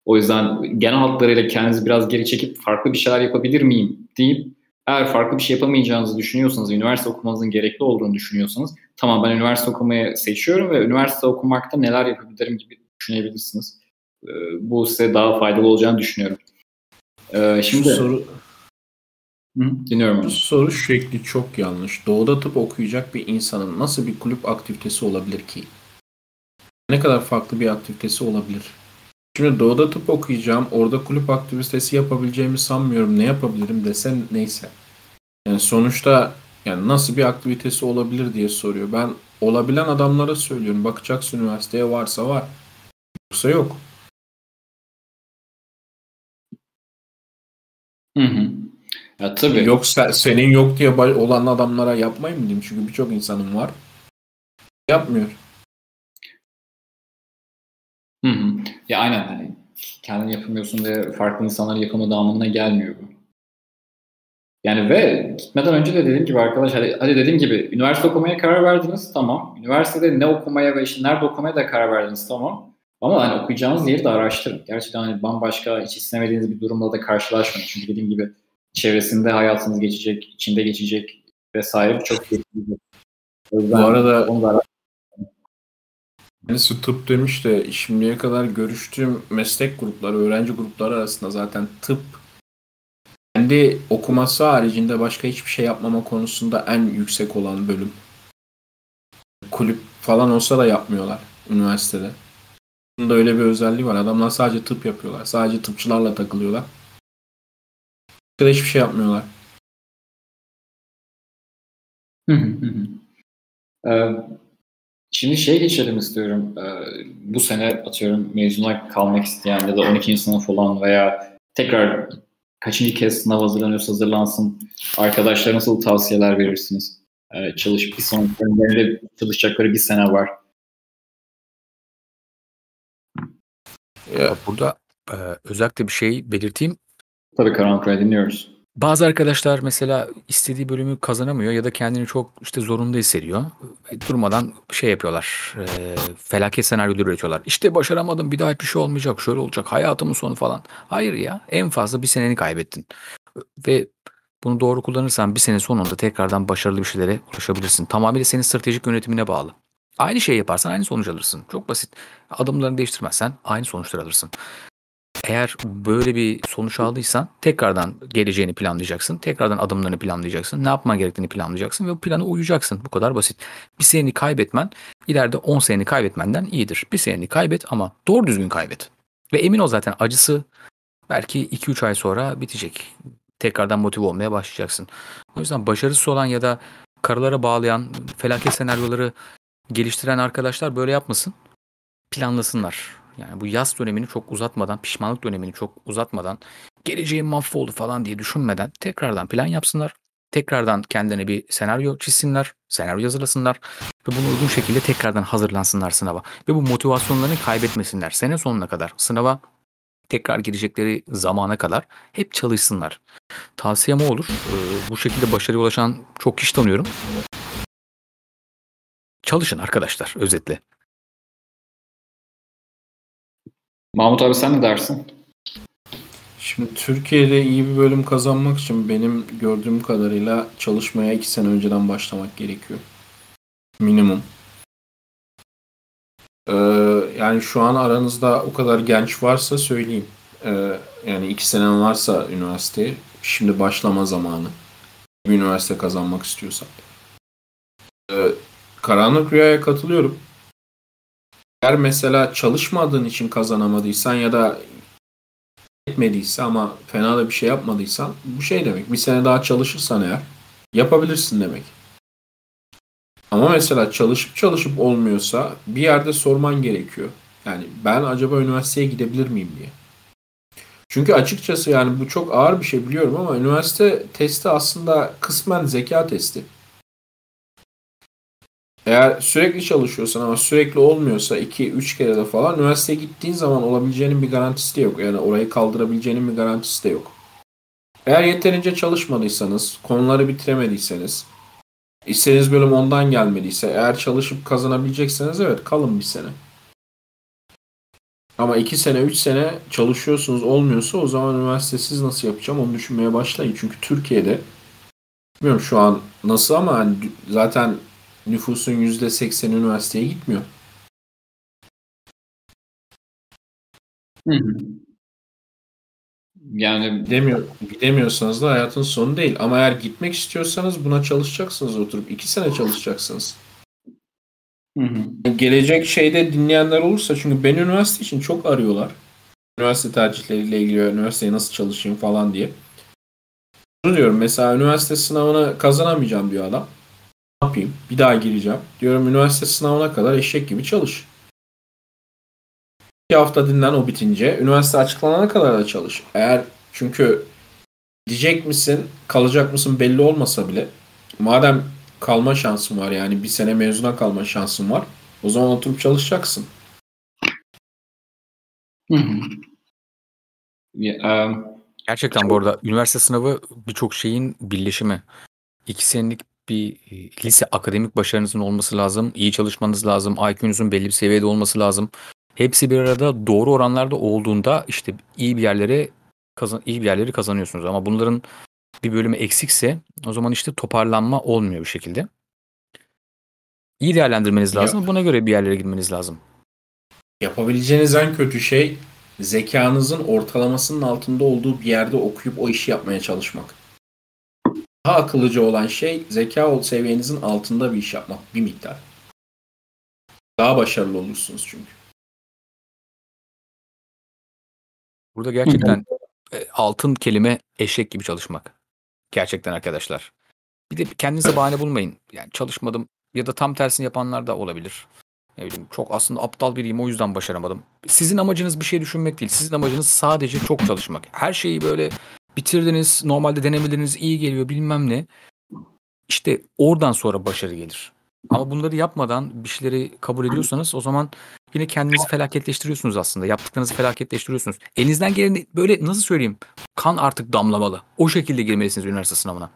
O yüzden genel hatlarıyla kendinizi biraz geri çekip farklı bir şeyler yapabilir miyim deyip eğer farklı bir şey yapamayacağınızı düşünüyorsanız, üniversite okumanızın gerekli olduğunu düşünüyorsanız tamam ben üniversite okumayı seçiyorum ve üniversite okumakta neler yapabilirim gibi düşünebilirsiniz. Ee, bu size daha faydalı olacağını düşünüyorum. Ee, şimdi soru Hı, dinliyorum onu. Soru şekli çok yanlış. Doğuda tıp okuyacak bir insanın nasıl bir kulüp aktivitesi olabilir ki? Ne kadar farklı bir aktivitesi olabilir? Şimdi doğuda tıp okuyacağım. Orada kulüp aktivitesi yapabileceğimi sanmıyorum. Ne yapabilirim desen neyse. Yani sonuçta yani nasıl bir aktivitesi olabilir diye soruyor. Ben olabilen adamlara söylüyorum. Bakacaksın üniversiteye varsa var. Yoksa yok. Hı hı. Ya tabii. Yoksa senin yok diye olan adamlara yapmayın mı diyeyim. Çünkü birçok insanın var. Yapmıyor. Hı hı. Ya aynen hani kendin yapamıyorsun ve farklı insanların yapamadığı anlamına gelmiyor bu. Yani ve gitmeden önce de dediğim gibi arkadaş hadi, hadi dediğim gibi üniversite okumaya karar verdiniz tamam. Üniversitede ne okumaya ve işte nerede okumaya da karar verdiniz tamam. Ama hani okuyacağınız yeri de araştırın. Gerçekten hani bambaşka hiç istemediğiniz bir durumla da karşılaşmayın. Çünkü dediğim gibi çevresinde hayatınız geçecek, içinde geçecek vesaire birçok şey. Bu arada onu da Kendisi tıp demiş de şimdiye kadar görüştüğüm meslek grupları, öğrenci grupları arasında zaten tıp kendi okuması haricinde başka hiçbir şey yapmama konusunda en yüksek olan bölüm. Kulüp falan olsa da yapmıyorlar üniversitede. Bunda öyle bir özelliği var. Adamlar sadece tıp yapıyorlar. Sadece tıpçılarla takılıyorlar. Başka hiçbir şey yapmıyorlar. Ee, Şimdi şey geçelim istiyorum. Ee, bu sene atıyorum mezuna kalmak isteyen ya da 12. sınıf olan veya tekrar kaçıncı kez sınav hazırlanıyorsa hazırlansın. Arkadaşlara nasıl tavsiyeler verirsiniz? Ee, çalışıp bir sonraki önlerinde çalışacakları bir sene var. Ya burada e, özellikle bir şey belirteyim. Tabii Karanlık dinliyoruz. Bazı arkadaşlar mesela istediği bölümü kazanamıyor ya da kendini çok işte zorunda hissediyor. Durmadan şey yapıyorlar. E, felaket senaryoları üretiyorlar. İşte başaramadım bir daha hiçbir şey olmayacak. Şöyle olacak hayatımın sonu falan. Hayır ya en fazla bir seneni kaybettin. Ve bunu doğru kullanırsan bir sene sonunda tekrardan başarılı bir şeylere ulaşabilirsin. Tamamıyla senin stratejik yönetimine bağlı. Aynı şey yaparsan aynı sonuç alırsın. Çok basit. Adımlarını değiştirmezsen aynı sonuçlar alırsın. Eğer böyle bir sonuç aldıysan tekrardan geleceğini planlayacaksın. Tekrardan adımlarını planlayacaksın. Ne yapman gerektiğini planlayacaksın ve bu plana uyacaksın. Bu kadar basit. Bir seneni kaybetmen ileride 10 seneni kaybetmenden iyidir. Bir seneni kaybet ama doğru düzgün kaybet. Ve emin ol zaten acısı belki 2-3 ay sonra bitecek. Tekrardan motive olmaya başlayacaksın. O yüzden başarısız olan ya da karılara bağlayan felaket senaryoları geliştiren arkadaşlar böyle yapmasın. Planlasınlar yani bu yaz dönemini çok uzatmadan, pişmanlık dönemini çok uzatmadan, geleceğim mahvoldu falan diye düşünmeden tekrardan plan yapsınlar. Tekrardan kendine bir senaryo çizsinler, senaryo hazırlasınlar ve bunu uygun şekilde tekrardan hazırlansınlar sınava. Ve bu motivasyonlarını kaybetmesinler. Sene sonuna kadar sınava tekrar girecekleri zamana kadar hep çalışsınlar. Tavsiyem o olur. Ee, bu şekilde başarıya ulaşan çok kişi tanıyorum. Çalışın arkadaşlar özetle. Mahmut abi sen ne dersin? Şimdi Türkiye'de iyi bir bölüm kazanmak için benim gördüğüm kadarıyla çalışmaya iki sene önceden başlamak gerekiyor. Minimum. Ee, yani şu an aranızda o kadar genç varsa söyleyeyim. Ee, yani iki senen varsa üniversiteye şimdi başlama zamanı. Bir üniversite kazanmak istiyorsan. Ee, karanlık rüyaya katılıyorum. Eğer mesela çalışmadığın için kazanamadıysan ya da etmediyse ama fena da bir şey yapmadıysan bu şey demek. Bir sene daha çalışırsan eğer yapabilirsin demek. Ama mesela çalışıp çalışıp olmuyorsa bir yerde sorman gerekiyor. Yani ben acaba üniversiteye gidebilir miyim diye. Çünkü açıkçası yani bu çok ağır bir şey biliyorum ama üniversite testi aslında kısmen zeka testi. Eğer sürekli çalışıyorsan ama sürekli olmuyorsa 2-3 kere de falan üniversiteye gittiğin zaman olabileceğinin bir garantisi de yok. Yani orayı kaldırabileceğinin bir garantisi de yok. Eğer yeterince çalışmadıysanız, konuları bitiremediyseniz, istediğiniz bölüm ondan gelmediyse, eğer çalışıp kazanabilecekseniz evet kalın bir sene. Ama 2 sene, 3 sene çalışıyorsunuz olmuyorsa o zaman üniversitesiz nasıl yapacağım onu düşünmeye başlayın. Çünkü Türkiye'de bilmiyorum şu an nasıl ama hani zaten nüfusun %80'i üniversiteye gitmiyor. Hı hı. Yani Gidemiyor, gidemiyorsanız da hayatın sonu değil. Ama eğer gitmek istiyorsanız buna çalışacaksınız oturup. iki sene çalışacaksınız. hı hı. Gelecek şeyde dinleyenler olursa çünkü beni üniversite için çok arıyorlar. Üniversite tercihleriyle ilgili üniversiteye nasıl çalışayım falan diye. Bunu diyorum mesela üniversite sınavını kazanamayacağım diyor adam. Yapayım? Bir daha gireceğim. Diyorum üniversite sınavına kadar eşek gibi çalış. İki hafta dinlen o bitince. Üniversite açıklanana kadar da çalış. Eğer çünkü diyecek misin, kalacak mısın belli olmasa bile madem kalma şansın var yani bir sene mezuna kalma şansın var o zaman oturup çalışacaksın. Hı hı. Ya, em, Gerçekten bu arada üniversite sınavı birçok şeyin birleşimi. İki senelik bir e, lise akademik başarınızın olması lazım. iyi çalışmanız lazım. IQ'nuzun belli bir seviyede olması lazım. Hepsi bir arada doğru oranlarda olduğunda işte iyi bir yerlere kazan iyi bir yerleri kazanıyorsunuz. Ama bunların bir bölümü eksikse o zaman işte toparlanma olmuyor bir şekilde. İyi değerlendirmeniz lazım. Buna göre bir yerlere girmeniz lazım. Yapabileceğiniz en kötü şey zekanızın ortalamasının altında olduğu bir yerde okuyup o işi yapmaya çalışmak. Daha akıllıca olan şey zeka ol- seviyenizin altında bir iş yapmak bir miktar. Daha başarılı olursunuz çünkü. Burada gerçekten e, altın kelime eşek gibi çalışmak. Gerçekten arkadaşlar. Bir de kendinize bahane bulmayın. Yani çalışmadım ya da tam tersini yapanlar da olabilir. Ne bileyim çok aslında aptal biriyim o yüzden başaramadım. Sizin amacınız bir şey düşünmek değil. Sizin amacınız sadece çok çalışmak. Her şeyi böyle bitirdiniz, normalde denemeleriniz iyi geliyor bilmem ne. İşte oradan sonra başarı gelir. Ama bunları yapmadan bir şeyleri kabul ediyorsanız o zaman yine kendinizi felaketleştiriyorsunuz aslında. Yaptıklarınızı felaketleştiriyorsunuz. Elinizden geleni böyle nasıl söyleyeyim? Kan artık damlamalı. O şekilde girmelisiniz üniversite sınavına.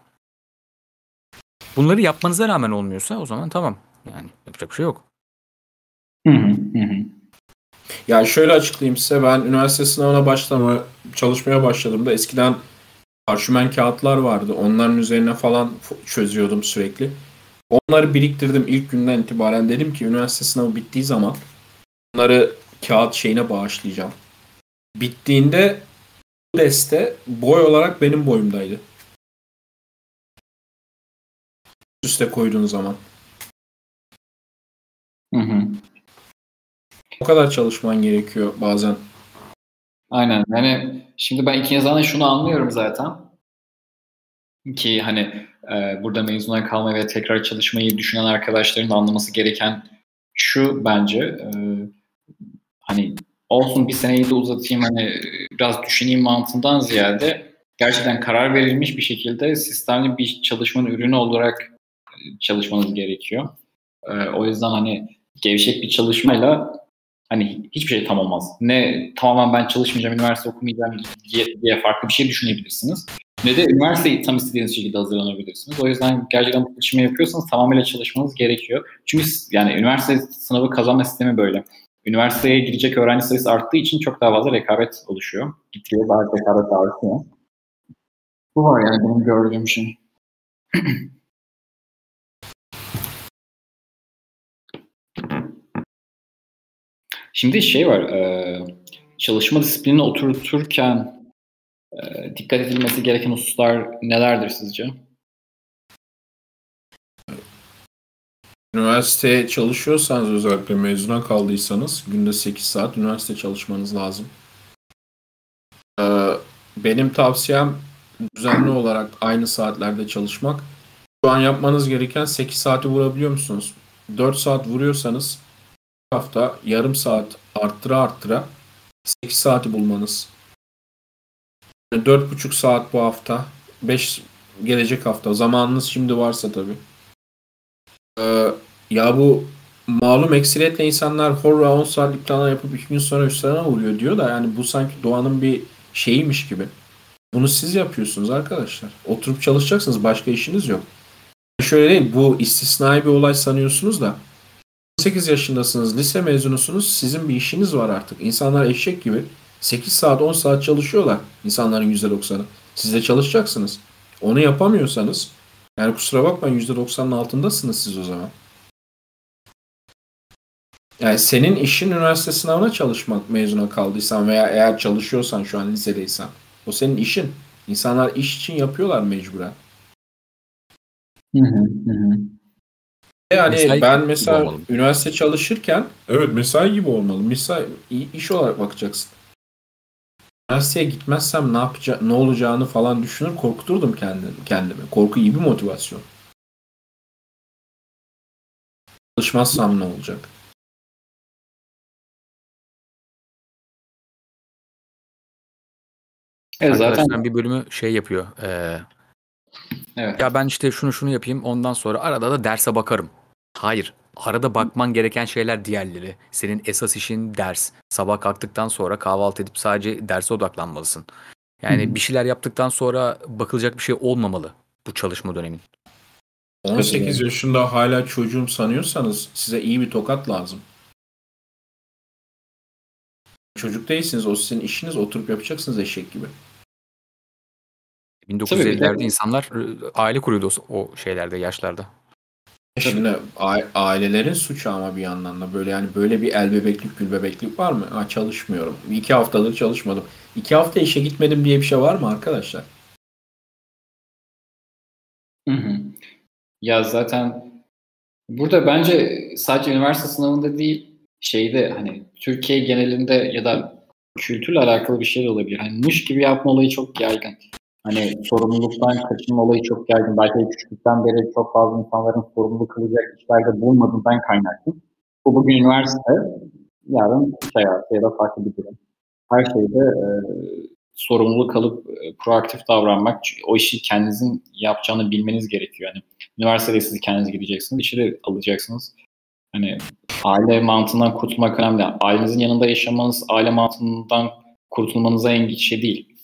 Bunları yapmanıza rağmen olmuyorsa o zaman tamam. Yani yapacak bir şey yok. hı hı, hı. Yani şöyle açıklayayım size ben üniversite sınavına başlama çalışmaya başladığımda eskiden parşümen kağıtlar vardı. Onların üzerine falan çözüyordum sürekli. Onları biriktirdim ilk günden itibaren. Dedim ki üniversite sınavı bittiği zaman bunları kağıt şeyine bağışlayacağım. Bittiğinde bu deste boy olarak benim boyumdaydı. Üste koyduğun zaman. Hı hı. O kadar çalışman gerekiyor bazen. Aynen. Yani şimdi ben ikinizden de şunu anlıyorum zaten. Ki hani e, burada mezuna kalmayı ve tekrar çalışmayı düşünen arkadaşların da anlaması gereken şu bence e, hani olsun bir seneyi de uzatayım hani biraz düşüneyim mantığından ziyade gerçekten karar verilmiş bir şekilde sistemli bir çalışmanın ürünü olarak e, çalışmanız gerekiyor. E, o yüzden hani gevşek bir çalışmayla hani hiçbir şey tam olmaz. Ne tamamen ben çalışmayacağım, üniversite okumayacağım diye, diye farklı bir şey düşünebilirsiniz. Ne de üniversiteyi tam istediğiniz şekilde hazırlanabilirsiniz. O yüzden gerçekten bu seçimi yapıyorsanız tamamıyla çalışmanız gerekiyor. Çünkü yani üniversite sınavı kazanma sistemi böyle. Üniversiteye girecek öğrenci sayısı arttığı için çok daha fazla rekabet oluşuyor. Gitgide daha rekabet artıyor. Bu var yani benim gördüğüm şey. Şimdi şey var, e, çalışma disiplinini oturturken e, dikkat edilmesi gereken hususlar nelerdir sizce? Üniversiteye çalışıyorsanız özellikle mezuna kaldıysanız günde 8 saat üniversite çalışmanız lazım. Ee, benim tavsiyem düzenli olarak aynı saatlerde çalışmak. Şu an yapmanız gereken 8 saati vurabiliyor musunuz? 4 saat vuruyorsanız hafta yarım saat arttıra arttıra 8 saati bulmanız. Dört buçuk saat bu hafta. Beş gelecek hafta. Zamanınız şimdi varsa tabii. Ee, ya bu malum ekseriyetle insanlar horra 10 saatlik planlar yapıp 2 gün sonra üstlerine vuruyor diyor da yani bu sanki doğanın bir şeyiymiş gibi. Bunu siz yapıyorsunuz arkadaşlar. Oturup çalışacaksınız. Başka işiniz yok. Şöyle değil. Bu istisnai bir olay sanıyorsunuz da 18 yaşındasınız. Lise mezunusunuz. Sizin bir işiniz var artık. İnsanlar eşek gibi 8 saat 10 saat çalışıyorlar. İnsanların %90'ı. Siz de çalışacaksınız. Onu yapamıyorsanız yani kusura bakmayın %90'ın altındasınız siz o zaman. Yani senin işin üniversite sınavına çalışmak mezuna kaldıysan veya eğer çalışıyorsan şu an lisedeysen o senin işin. İnsanlar iş için yapıyorlar mecburen. Hı hı, hı. Yani Mesai ben mesela olmalı. üniversite çalışırken evet mesai gibi olmalı. Mesai iş olarak bakacaksın. Üniversiteye gitmezsem ne yapacak ne olacağını falan düşünür korkuturdum kendimi, kendimi. Korku iyi bir motivasyon. Çalışmazsam ne olacak? Evet zaten Arkadaşların bir bölümü şey yapıyor. eee, evet. ya ben işte şunu şunu yapayım ondan sonra arada da derse bakarım. Hayır. Arada bakman gereken şeyler diğerleri. Senin esas işin ders. Sabah kalktıktan sonra kahvaltı edip sadece derse odaklanmalısın. Yani Hı hı. bir şeyler yaptıktan sonra bakılacak bir şey olmamalı bu çalışma dönemin. 18 yaşında hala çocuğum sanıyorsanız size iyi bir tokat lazım. Çocuk değilsiniz. O sizin işiniz. Oturup yapacaksınız eşek gibi. 1950'lerde de- insanlar e, aile kuruyordu o, o şeylerde yaşlarda. Şimdi a- ailelerin suçu ama bir yandan da böyle yani böyle bir el bebeklik gül bebeklik var mı? Ha, çalışmıyorum. İki haftadır çalışmadım. İki hafta işe gitmedim diye bir şey var mı arkadaşlar? Hı hı. Ya zaten burada bence sadece üniversite sınavında değil şeyde hani Türkiye genelinde ya da kültürle alakalı bir şey de olabilir. Hani mış gibi yapma olayı çok yaygın. Hani sorumluluktan kaçınma olayı çok yaygın. Belki küçüklükten beri çok fazla insanların sorumluluk kılacak işlerde bulunmadığından kaynaklı. Bu bugün üniversite, yarın iş hayatı ya da farklı bir durum. Her şeyde e, sorumluluk alıp e, proaktif davranmak, o işi kendinizin yapacağını bilmeniz gerekiyor. Yani üniversitede siz kendiniz gideceksiniz, işi de alacaksınız. Hani aile mantığından kurtulmak önemli. Ailenizin yanında yaşamanız, aile mantığından kurtulmanıza engel şey değil.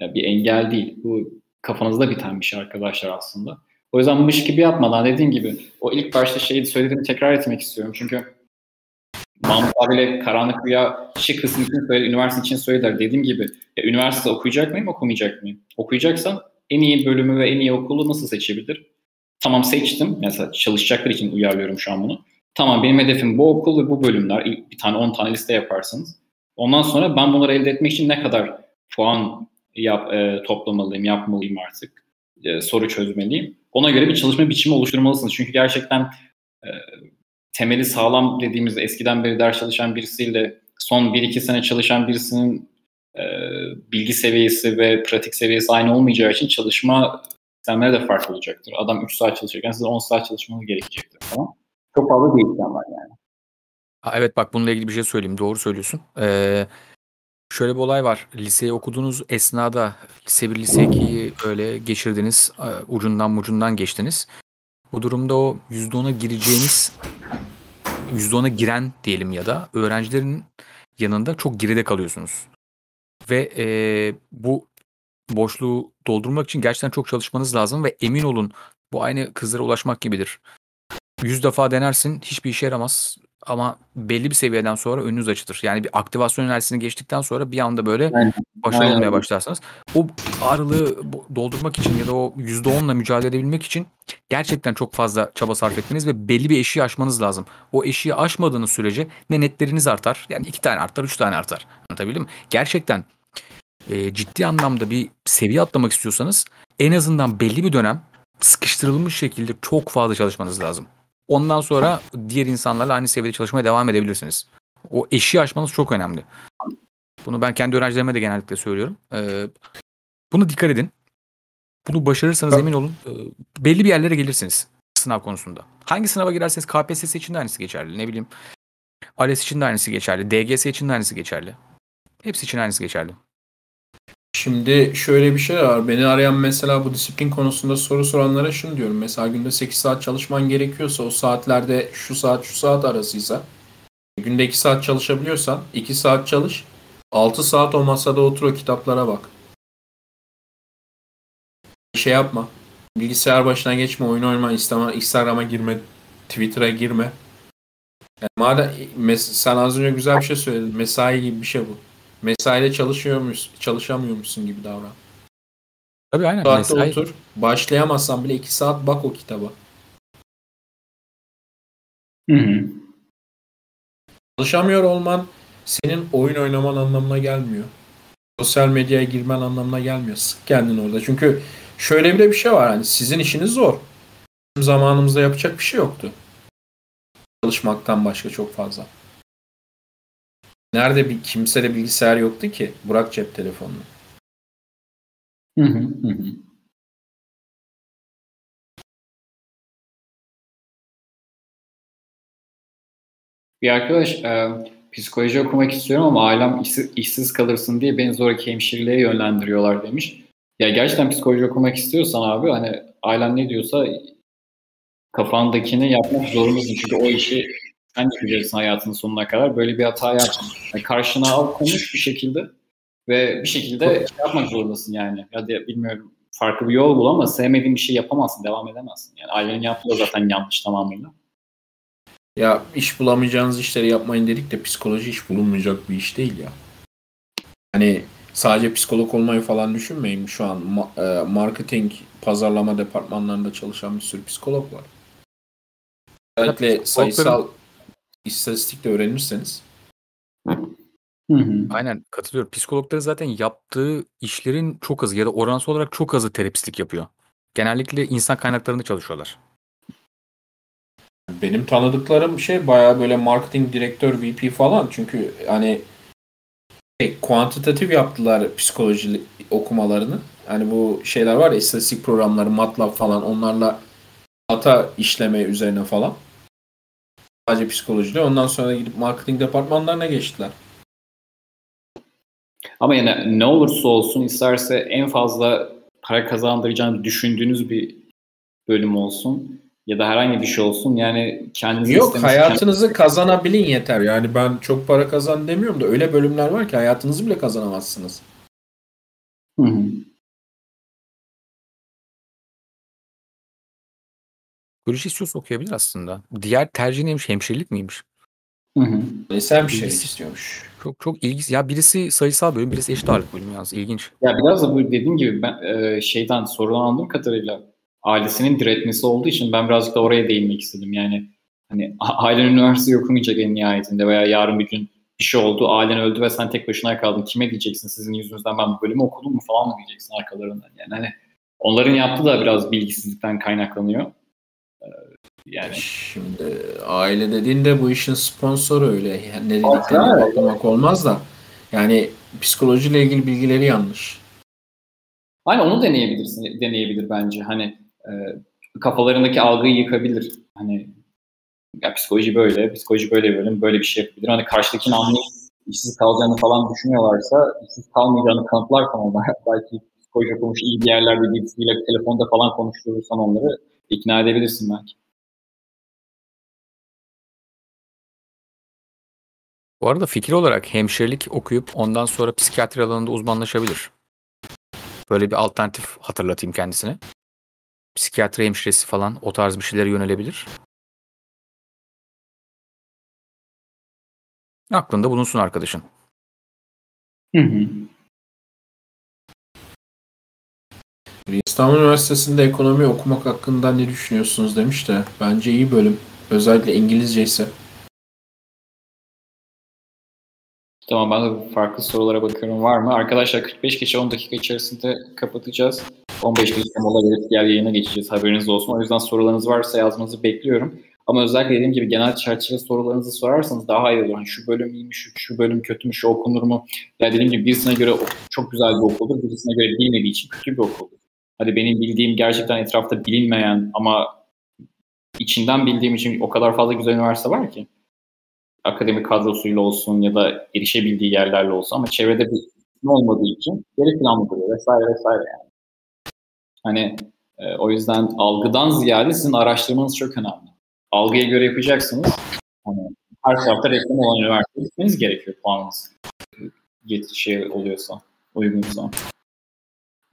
Bir engel değil. Bu kafanızda biten bir şey arkadaşlar aslında. O yüzden mış gibi yapmadan dediğim gibi o ilk başta şeyi söylediğimi tekrar etmek istiyorum. Çünkü Mahmut abiyle Karanlık Rüya şey kısmı için söyledi, üniversite için söylediler. Dediğim gibi ya, üniversite okuyacak mıyım, okumayacak mıyım? Okuyacaksan en iyi bölümü ve en iyi okulu nasıl seçebilir? Tamam seçtim. Mesela çalışacaklar için uyarlıyorum şu an bunu. Tamam benim hedefim bu okul ve bu bölümler. Bir tane 10 tane liste yaparsınız. Ondan sonra ben bunları elde etmek için ne kadar puan yap, e, toplamalıyım, yapmalıyım artık. E, soru çözmeliyim. Ona göre bir çalışma biçimi oluşturmalısınız. Çünkü gerçekten e, temeli sağlam dediğimiz eskiden beri ders çalışan birisiyle son 1-2 sene çalışan birisinin e, bilgi seviyesi ve pratik seviyesi aynı olmayacağı için çalışma sistemleri de farklı olacaktır. Adam 3 saat çalışırken siz 10 saat çalışmanız gerekecektir falan. Çok fazla değişken var yani. Ha, evet bak bununla ilgili bir şey söyleyeyim. Doğru söylüyorsun. Ee, şöyle bir olay var. Liseyi okuduğunuz esnada lise 1, lise 2'yi öyle geçirdiniz. e, Ucundan bucundan geçtiniz. Bu durumda o %10'a gireceğiniz %10'a giren diyelim ya da öğrencilerin yanında çok geride kalıyorsunuz. Ve e, bu boşluğu doldurmak için gerçekten çok çalışmanız lazım ve emin olun bu aynı kızlara ulaşmak gibidir. 100 defa denersin hiçbir işe yaramaz ama belli bir seviyeden sonra önünüz açılır. Yani bir aktivasyon enerjisini geçtikten sonra bir anda böyle başarılı olmaya başlarsınız. O ağırlığı doldurmak için ya da o %10'la mücadele edebilmek için gerçekten çok fazla çaba sarf etmeniz ve belli bir eşiği aşmanız lazım. O eşiği aşmadığınız sürece ne netleriniz artar yani iki tane artar, üç tane artar. Anlatabildim mi? Gerçekten e, ciddi anlamda bir seviye atlamak istiyorsanız en azından belli bir dönem sıkıştırılmış şekilde çok fazla çalışmanız lazım. Ondan sonra diğer insanlarla aynı seviyede çalışmaya devam edebilirsiniz. O eşiği aşmanız çok önemli. Bunu ben kendi öğrencilerime de genellikle söylüyorum. Ee, buna dikkat edin. Bunu başarırsanız emin olun e, belli bir yerlere gelirsiniz sınav konusunda. Hangi sınava girerseniz KPSS için de aynısı geçerli. Ne bileyim ALES için de aynısı geçerli. DGS için de aynısı geçerli. Hepsi için aynısı geçerli. Şimdi şöyle bir şey var. Beni arayan mesela bu disiplin konusunda soru soranlara şunu diyorum. Mesela günde 8 saat çalışman gerekiyorsa o saatlerde şu saat şu saat arasıysa günde 2 saat çalışabiliyorsan 2 saat çalış. 6 saat o masada otur o kitaplara bak. Şey yapma. Bilgisayar başına geçme, oyun oynama, Instagram'a girme, Twitter'a girme. Yani madem sen az önce güzel bir şey söyledin. Mesai gibi bir şey bu. Mesaide çalışıyor musun, çalışamıyor musun gibi davran. Tabii aynen. Saatte mesai... otur. Başlayamazsan bile iki saat bak o kitaba. Hı hı. Çalışamıyor olman senin oyun oynaman anlamına gelmiyor. Sosyal medyaya girmen anlamına gelmiyor. Sık kendini orada. Çünkü şöyle bir de bir şey var. Hani sizin işiniz zor. Bizim zamanımızda yapacak bir şey yoktu. Çalışmaktan başka çok fazla. Nerede bir kimse de bilgisayar yoktu ki? Bırak cep telefonunu. Hı hı hı. Bir arkadaş e, psikoloji okumak istiyorum ama ailem işsiz, işsiz kalırsın diye beni zoraki hemşireliğe yönlendiriyorlar demiş. Ya gerçekten psikoloji okumak istiyorsan abi hani ailen ne diyorsa kafandakini yapmak zorundasın. Çünkü o işi sen yapacaksın hayatının sonuna kadar. Böyle bir hata yapma. Yani karşına al konuş bir şekilde ve bir şekilde şey yapmak zorundasın yani. Ya da bilmiyorum farklı bir yol bul ama sevmediğin bir şey yapamazsın, devam edemezsin. Yani ailenin yaptığı zaten yanlış tamamıyla. Ya iş bulamayacağınız işleri yapmayın dedik de psikoloji iş bulunmayacak bir iş değil ya. Hani sadece psikolog olmayı falan düşünmeyin. Şu an ma- e, marketing, pazarlama departmanlarında çalışan bir sürü psikolog var. Özellikle sayısal istatistik de öğrenirseniz. Hı hı. Aynen katılıyorum. Psikologları zaten yaptığı işlerin çok azı ya da oransal olarak çok azı terapistlik yapıyor. Genellikle insan kaynaklarında çalışıyorlar. Benim tanıdıklarım şey bayağı böyle marketing direktör VP falan çünkü hani şey, kuantitatif yaptılar psikoloji okumalarını. Hani bu şeyler var ya istatistik programları, MATLAB falan onlarla data işleme üzerine falan. Sadece psikolojide. Ondan sonra gidip marketing departmanlarına geçtiler. Ama yani ne olursa olsun isterse en fazla para kazandıracağını düşündüğünüz bir bölüm olsun ya da herhangi bir şey olsun yani kendinizi Yok hayatınızı kendinizi... kazanabilin yeter. Yani ben çok para kazan demiyorum da öyle bölümler var ki hayatınızı bile kazanamazsınız. Hı hı. Psikoloji istiyorsa okuyabilir aslında. Diğer tercih neymiş? Hemşirelik miymiş? Hı hı. Sen bir şey istiyormuş. Çok çok ilginç. Ya birisi sayısal bölüm, birisi eşit ağırlık bölümü yalnız. İlginç. Ya biraz da bu dediğim gibi ben e, şeyden sorulan anladığım kadarıyla ailesinin diretmesi olduğu için ben birazcık da oraya değinmek istedim. Yani hani ailen üniversite okumayacak en nihayetinde veya yarın bir gün bir şey oldu, ailen öldü ve sen tek başına kaldın. Kime diyeceksin sizin yüzünüzden ben bu bölümü okudum mu falan mı diyeceksin arkalarından. Yani hani onların yaptığı da biraz bilgisizlikten kaynaklanıyor. Yani şimdi aile dediğinde bu işin sponsoru öyle. Yani ne dediklerini bakmak olmaz da. Yani psikolojiyle ilgili bilgileri yanlış. Hani onu deneyebilirsin, deneyebilir bence. Hani e, kafalarındaki algıyı yıkabilir. Hani ya psikoloji böyle, psikoloji böyle böyle böyle bir şey yapabilir. Hani karşıdakini anlayıp işsiz kalacağını falan düşünüyorlarsa işsiz kalmayacağını kanıtlar falan. Belki psikoloji okumuş iyi bir yerlerde birisiyle telefonda falan konuşturursan onları ikna edebilirsin belki. Bu arada fikir olarak hemşirelik okuyup ondan sonra psikiyatri alanında uzmanlaşabilir. Böyle bir alternatif hatırlatayım kendisine. Psikiyatri hemşiresi falan o tarz bir şeylere yönelebilir. Aklında bulunsun arkadaşın. Hı hı. İstanbul Üniversitesi'nde ekonomi okumak hakkında ne düşünüyorsunuz demiş de bence iyi bölüm. Özellikle İngilizce ise. Tamam ben de farklı sorulara bakıyorum var mı? Arkadaşlar 45 kişi 10 dakika içerisinde kapatacağız. 15 dakika mola verip diğer yayına geçeceğiz haberiniz olsun. O yüzden sorularınız varsa yazmanızı bekliyorum. Ama özellikle dediğim gibi genel çerçeve sorularınızı sorarsanız daha iyi olur. Yani şu bölüm iyiymiş, şu, şu bölüm kötü şu okunur mu? Ya dediğim gibi birisine göre çok güzel bir okuldur, birisine göre bilmediği için kötü bir okuldur. Hadi benim bildiğim gerçekten etrafta bilinmeyen ama içinden bildiğim için o kadar fazla güzel üniversite var ki akademik kadrosuyla olsun ya da erişebildiği yerlerle olsun ama çevrede bir kısmı olmadığı için geri planlı duruyor vesaire vesaire yani. Hani e, o yüzden algıdan ziyade sizin araştırmanız çok önemli. Algıya göre yapacaksınız. Hani her tarafta reklam olan üniversiteye gitmeniz gerekiyor puanınız get şey oluyorsa, uygunsa.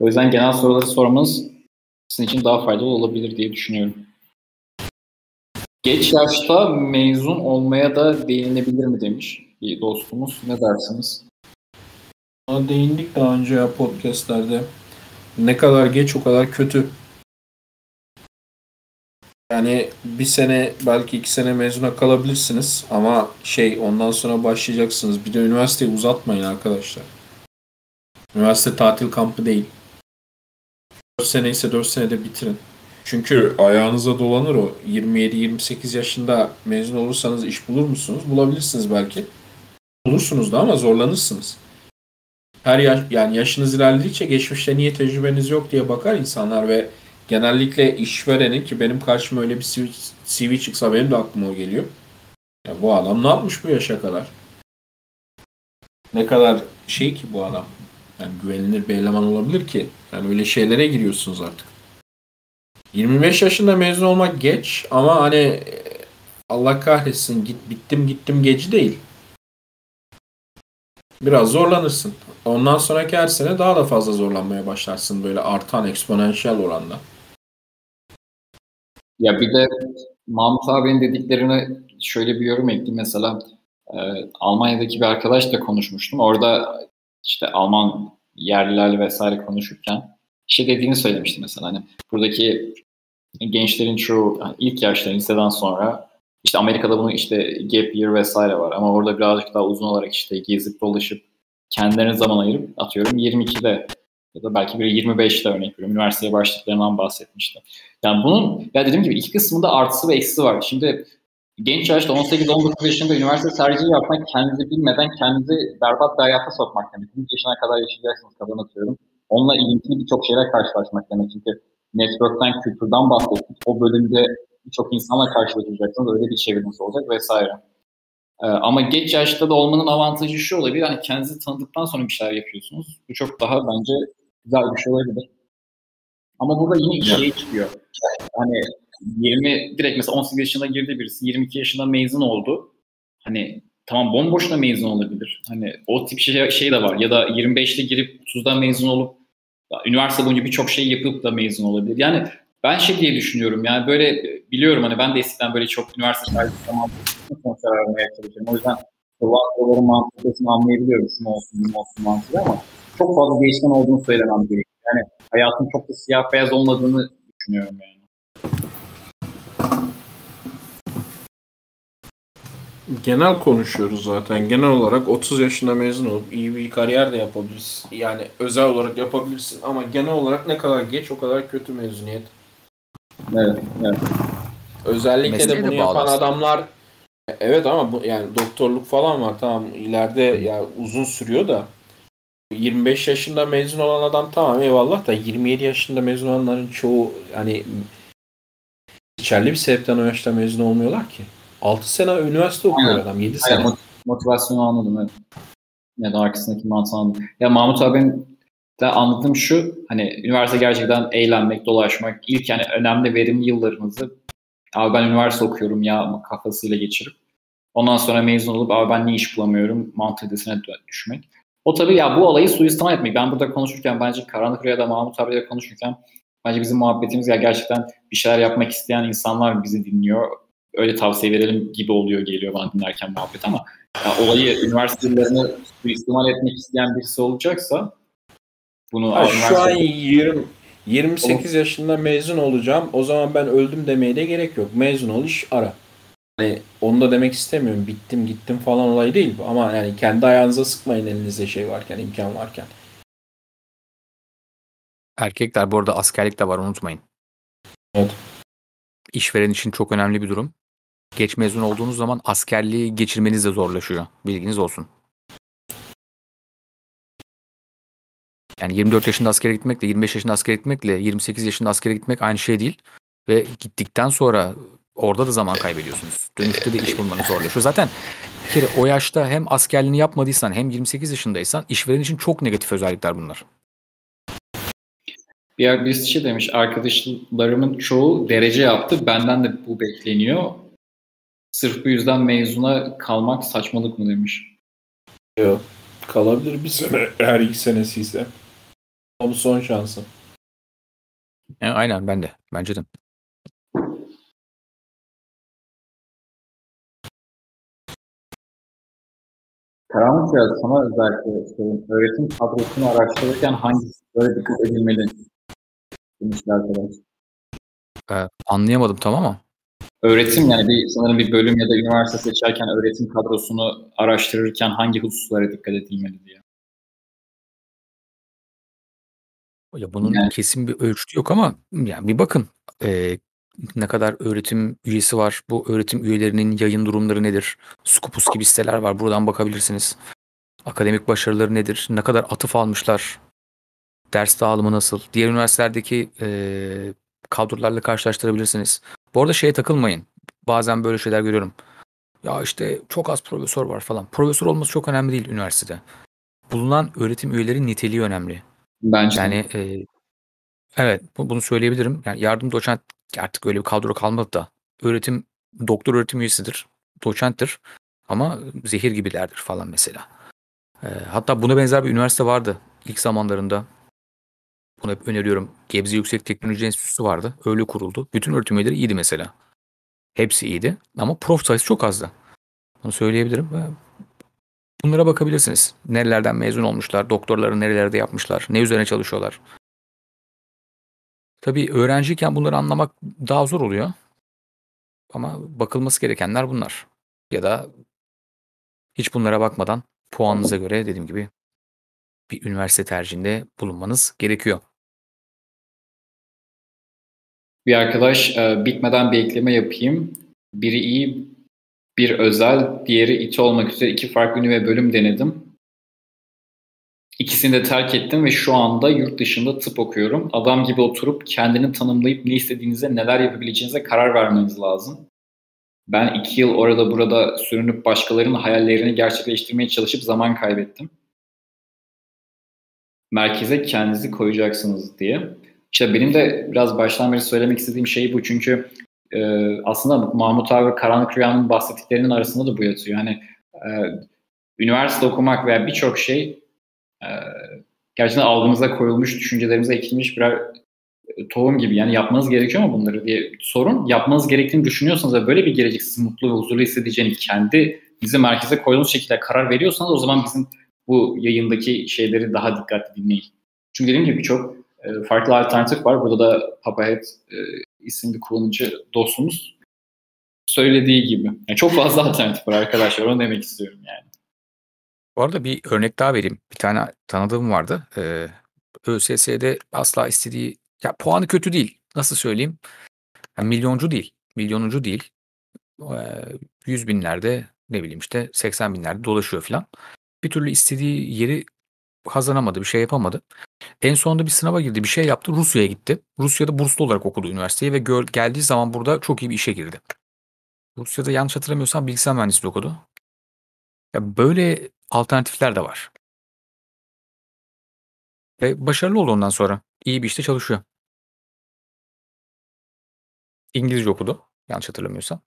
O yüzden genel soruları sormanız sizin için daha faydalı olabilir diye düşünüyorum. Geç yaşta mezun olmaya da değinebilir mi demiş bir dostumuz. Ne dersiniz? Ona değindik daha önce ya podcastlerde. Ne kadar geç o kadar kötü. Yani bir sene belki iki sene mezuna kalabilirsiniz ama şey ondan sonra başlayacaksınız. Bir de üniversiteyi uzatmayın arkadaşlar. Üniversite tatil kampı değil. 4 sene ise 4 senede bitirin. Çünkü ayağınıza dolanır o. 27-28 yaşında mezun olursanız iş bulur musunuz? Bulabilirsiniz belki. Bulursunuz da ama zorlanırsınız. Her yaş, yani yaşınız ilerledikçe geçmişte niye tecrübeniz yok diye bakar insanlar ve genellikle işverenin ki benim karşıma öyle bir CV, CV çıksa benim de aklıma o geliyor. Ya bu adam ne yapmış bu yaşa kadar? Ne kadar şey ki bu adam? Yani güvenilir bir eleman olabilir ki. Yani öyle şeylere giriyorsunuz artık. 25 yaşında mezun olmak geç ama hani Allah kahretsin git bittim gittim geci değil. Biraz zorlanırsın. Ondan sonraki her sene daha da fazla zorlanmaya başlarsın böyle artan eksponansiyel oranda. Ya bir de Mahmut abinin dediklerine şöyle bir yorum ekleyeyim. Mesela e, Almanya'daki bir arkadaşla konuşmuştum. Orada işte Alman yerlilerle vesaire konuşurken şey dediğini söylemişti mesela. Hani buradaki gençlerin çoğu yani ilk yaşta liseden sonra işte Amerika'da bunu işte gap year vesaire var ama orada birazcık daha uzun olarak işte gezip dolaşıp kendilerine zaman ayırıp atıyorum 22'de ya da belki bir 25'te örnek veriyorum. Üniversiteye başladıklarından bahsetmişti. Yani bunun ya dediğim gibi iki kısmında artısı ve eksisi var. Şimdi genç yaşta 18-19 yaşında üniversite tercihi yapmak kendinizi bilmeden kendinizi berbat bir hayata sokmak demek. 100 yaşına kadar yaşayacaksınız kadın atıyorum. Onunla ilintili birçok şeyler karşılaşmak demek. Çünkü network'ten, kültürden bahsettik. O bölümde birçok insanla karşılaşacaksınız. Öyle bir çevreniz olacak vesaire. Ee, ama geç yaşta da olmanın avantajı şu olabilir. Hani kendinizi tanıdıktan sonra bir şeyler yapıyorsunuz. Bu çok daha bence güzel bir şey olabilir. Ama burada yine iki şey çıkıyor. Hani 20 direkt mesela 18 yaşında girdi birisi 22 yaşında mezun oldu. Hani tamam bomboşuna mezun olabilir. Hani o tip şey, şey de var. Ya da 25'te girip 30'da mezun olup üniversite boyunca birçok şey yapıp da mezun olabilir. Yani ben şey diye düşünüyorum yani böyle biliyorum hani ben de eskiden böyle çok üniversite tercih zaman aramaya çalışıyorum. O yüzden soruların mantıklısını anlayabiliyorum. Şunu olsun, bunu olsun mantığı ama çok fazla değişken olduğunu söylemem gerekiyor. Yani hayatın çok da siyah beyaz olmadığını düşünüyorum yani. Genel konuşuyoruz zaten. Genel olarak 30 yaşında mezun olup iyi bir kariyer de yapabilirsin. Yani özel olarak yapabilirsin ama genel olarak ne kadar geç o kadar kötü mezuniyet. Evet, evet. Özellikle Mesleğe de de bunu yapan bağlı aslında. adamlar evet ama bu yani doktorluk falan var tamam ileride ya uzun sürüyor da 25 yaşında mezun olan adam tamam eyvallah da 27 yaşında mezun olanların çoğu hani içerli bir sebepten o yaşta mezun olmuyorlar ki. 6 sene üniversite okuyor Aynen. adam 7 Aynen, sene. mot- motivasyonu anladım evet. Ya da arkasındaki mantığı anladım. Ya Mahmut abinin de anladığım şu hani üniversite gerçekten eğlenmek, dolaşmak ilk yani önemli verimli yıllarınızı abi ben üniversite okuyorum ya kafasıyla geçirip ondan sonra mezun olup abi ben ne iş bulamıyorum mantalitesine düşmek. O tabii ya bu olayı suistimal etmek. Ben burada konuşurken bence Karanlık Rüya'da Mahmut abiyle konuşurken bence bizim muhabbetimiz ya gerçekten bir şeyler yapmak isteyen insanlar bizi dinliyor. Öyle tavsiye verelim gibi oluyor geliyor bana dinlerken muhabbet ama ya olayı üniversite yıllarını suistimal etmek isteyen birisi olacaksa bunu Ha, şu an üniversite- 20 28 yaşında mezun olacağım. O zaman ben öldüm demeye de gerek yok. Mezun ol iş ara. Hani onu da demek istemiyorum. Bittim gittim falan olay değil bu. Ama yani kendi ayağınıza sıkmayın elinizde şey varken, imkan varken. Erkekler bu arada askerlik de var unutmayın. Evet. İşveren için çok önemli bir durum. Geç mezun olduğunuz zaman askerliği geçirmeniz de zorlaşıyor. Bilginiz olsun. Yani 24 yaşında askere gitmekle 25 yaşında askere gitmekle 28 yaşında askere gitmek aynı şey değil. Ve gittikten sonra orada da zaman kaybediyorsunuz. Dönüşte de iş bulmanız zorlaşıyor. Zaten bir kere o yaşta hem askerliğini yapmadıysan hem 28 yaşındaysan işveren için çok negatif özellikler bunlar. Bir birisi şey demiş, arkadaşlarımın çoğu derece yaptı, benden de bu bekleniyor. Sırf bu yüzden mezuna kalmak saçmalık mı demiş. Yok. Kalabilir bir sene eğer ilk senesi ise. Onun son şansı. Yani aynen ben de. Bence de. Karanlık ya sana özellikle sorayım. Öğretim kadrosunu araştırırken hangi böyle dikkat edilmeli demişler arkadaş. Ee, anlayamadım tamam ama. Öğretim yani bir sanırım bir bölüm ya da üniversite seçerken öğretim kadrosunu araştırırken hangi hususlara dikkat edilmeli diye. Ya bunun Yani- kesin bir ölçütü yok ama yani bir bakın ee, ne kadar öğretim üyesi var, bu öğretim üyelerinin yayın durumları nedir? Scopus gibi siteler var, buradan bakabilirsiniz. Akademik başarıları nedir? Ne kadar atıf almışlar? Ders dağılımı nasıl? Diğer üniversitelerdeki ee, kadrolarla karşılaştırabilirsiniz. Bu arada şeye takılmayın. Bazen böyle şeyler görüyorum. Ya işte çok az profesör var falan. Profesör olması çok önemli değil üniversitede. Bulunan öğretim üyeleri niteliği önemli. Bence. Yani e, evet bu- bunu söyleyebilirim. Yani yardım doçent artık öyle bir kadro kalmadı da öğretim doktor öğretim üyesidir. Doçenttir ama zehir gibilerdir falan mesela. E, hatta buna benzer bir üniversite vardı ilk zamanlarında. Bunu hep öneriyorum. Gebze Yüksek Teknoloji Enstitüsü vardı. Öyle kuruldu. Bütün öğretim iyiydi mesela. Hepsi iyiydi ama prof sayısı çok azdı. Bunu söyleyebilirim. Ve Bunlara bakabilirsiniz. Nerelerden mezun olmuşlar, doktorları nerelerde yapmışlar, ne üzerine çalışıyorlar. Tabii öğrenciyken bunları anlamak daha zor oluyor. Ama bakılması gerekenler bunlar. Ya da hiç bunlara bakmadan puanınıza göre dediğim gibi bir üniversite tercihinde bulunmanız gerekiyor. Bir arkadaş e, bitmeden bir ekleme yapayım. Biri iyi, bir özel, diğeri İTÜ olmak üzere iki farklı ünite bölüm denedim. İkisini de terk ettim ve şu anda yurt dışında tıp okuyorum. Adam gibi oturup kendini tanımlayıp ne istediğinize, neler yapabileceğinize karar vermeniz lazım. Ben iki yıl orada burada sürünüp başkalarının hayallerini gerçekleştirmeye çalışıp zaman kaybettim. Merkeze kendinizi koyacaksınız diye. İşte benim de biraz baştan beri söylemek istediğim şey bu. Çünkü e, aslında Mahmut abi Karanlık Rüya'nın bahsettiklerinin arasında da bu yatıyor. Yani e, üniversite okumak veya birçok şey e, gerçekten algımıza koyulmuş, düşüncelerimize ekilmiş birer e, tohum gibi. Yani yapmanız gerekiyor mu bunları diye sorun. Yapmanız gerektiğini düşünüyorsanız ve böyle bir gelecek sizi mutlu ve huzurlu hissedeceğini kendi bizi merkeze koyduğunuz şekilde karar veriyorsanız o zaman bizim bu yayındaki şeyleri daha dikkatli dinleyin. Çünkü dediğim gibi birçok e, farklı alternatif var. Burada da Papahead e, isimli kullanıcı dostumuz söylediği gibi. Yani çok fazla alternatif var arkadaşlar. Onu demek istiyorum yani. Bu arada bir örnek daha vereyim. Bir tane tanıdığım vardı. Ee, ÖSS'de asla istediği ya puanı kötü değil. Nasıl söyleyeyim? Yani milyoncu değil. Milyonuncu değil. Ee, yüz binlerde ne bileyim işte 80 binlerde dolaşıyor falan. Bir türlü istediği yeri kazanamadı. Bir şey yapamadı. En sonunda bir sınava girdi. Bir şey yaptı. Rusya'ya gitti. Rusya'da burslu olarak okudu üniversiteyi ve gör, geldiği zaman burada çok iyi bir işe girdi. Rusya'da yanlış hatırlamıyorsam bilgisayar mühendisliği okudu. Ya böyle alternatifler de var. Ve başarılı oldu ondan sonra. İyi bir işte çalışıyor. İngilizce okudu. Yanlış hatırlamıyorsam.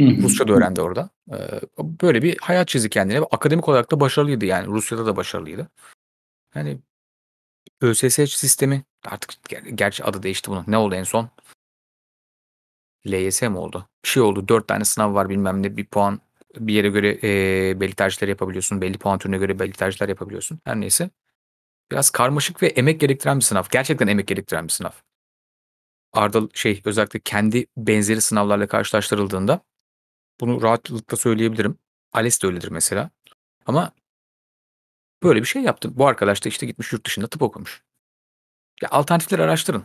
Rusça da öğrendi orada. Ee, böyle bir hayat çizdi kendine. Akademik olarak da başarılıydı yani. Rusya'da da başarılıydı. Yani ÖSS sistemi artık ger- gerçi adı değişti bunun. Ne oldu en son? LYS mi oldu? Bir şey oldu. Dört tane sınav var bilmem ne. Bir puan bir yere göre e, belli tercihler yapabiliyorsun. Belli puan türüne göre belli tercihler yapabiliyorsun. Her neyse. Biraz karmaşık ve emek gerektiren bir sınav. Gerçekten emek gerektiren bir sınav. Arda şey özellikle kendi benzeri sınavlarla karşılaştırıldığında bunu rahatlıkla söyleyebilirim. ALES de öyledir mesela. Ama böyle bir şey yaptım. Bu arkadaş da işte gitmiş yurt dışında tıp okumuş. Ya alternatifleri araştırın.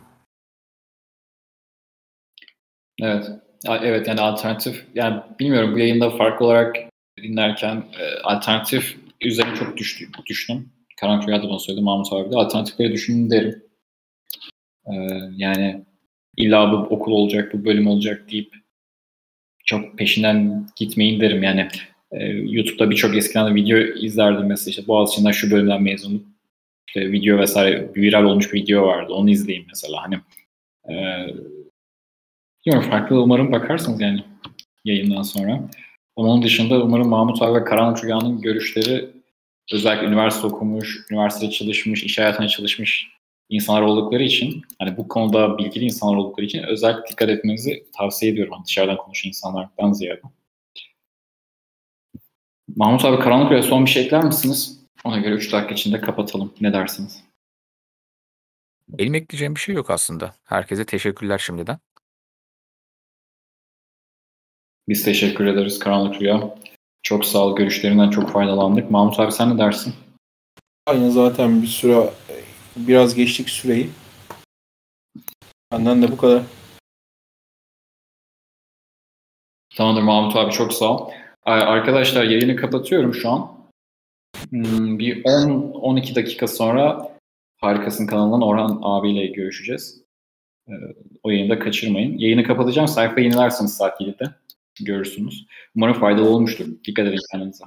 Evet. Evet yani alternatif yani bilmiyorum bu yayında farklı olarak dinlerken e, alternatif üzerine çok düştüm. düştüm. Karanlık Rüya'da bunu söyledi Mahmut abi de. Alternatifleri düşünün derim. E, yani illa bu okul olacak, bu bölüm olacak deyip çok peşinden gitmeyin derim. Yani e, YouTube'da birçok eskiden de video izlerdim mesela işte Boğaziçi'nden şu bölümden mezunum. İşte video vesaire viral olmuş bir video vardı. Onu izleyin mesela. Hani e, farklı umarım bakarsınız yani yayından sonra. Onun dışında umarım Mahmut abi ve Karanlık Rüya'nın görüşleri özellikle üniversite okumuş, üniversitede çalışmış, iş hayatına çalışmış insanlar oldukları için hani bu konuda bilgili insanlar oldukları için özellikle dikkat etmenizi tavsiye ediyorum. Hani dışarıdan konuşan insanlardan ziyade. Mahmut abi Karanlık Rüya son bir şey ekler misiniz? Ona göre 3 dakika içinde kapatalım. Ne dersiniz? Benim ekleyeceğim bir şey yok aslında. Herkese teşekkürler şimdiden. Biz teşekkür ederiz Karanlık Rüya. Çok sağ ol. Görüşlerinden çok faydalandık. Mahmut abi sen ne dersin? Aynen zaten bir süre biraz geçtik süreyi. Benden de bu kadar. Tamamdır Mahmut abi çok sağ ol. Arkadaşlar yayını kapatıyorum şu an. Hmm, bir 10-12 dakika sonra Harikasın kanalından Orhan abiyle görüşeceğiz. Ee, o yayını da kaçırmayın. Yayını kapatacağım. Sayfa yenilersiniz saat 7'de. Görürsünüz. Umarım faydalı olmuştur. Dikkat edin kendinize.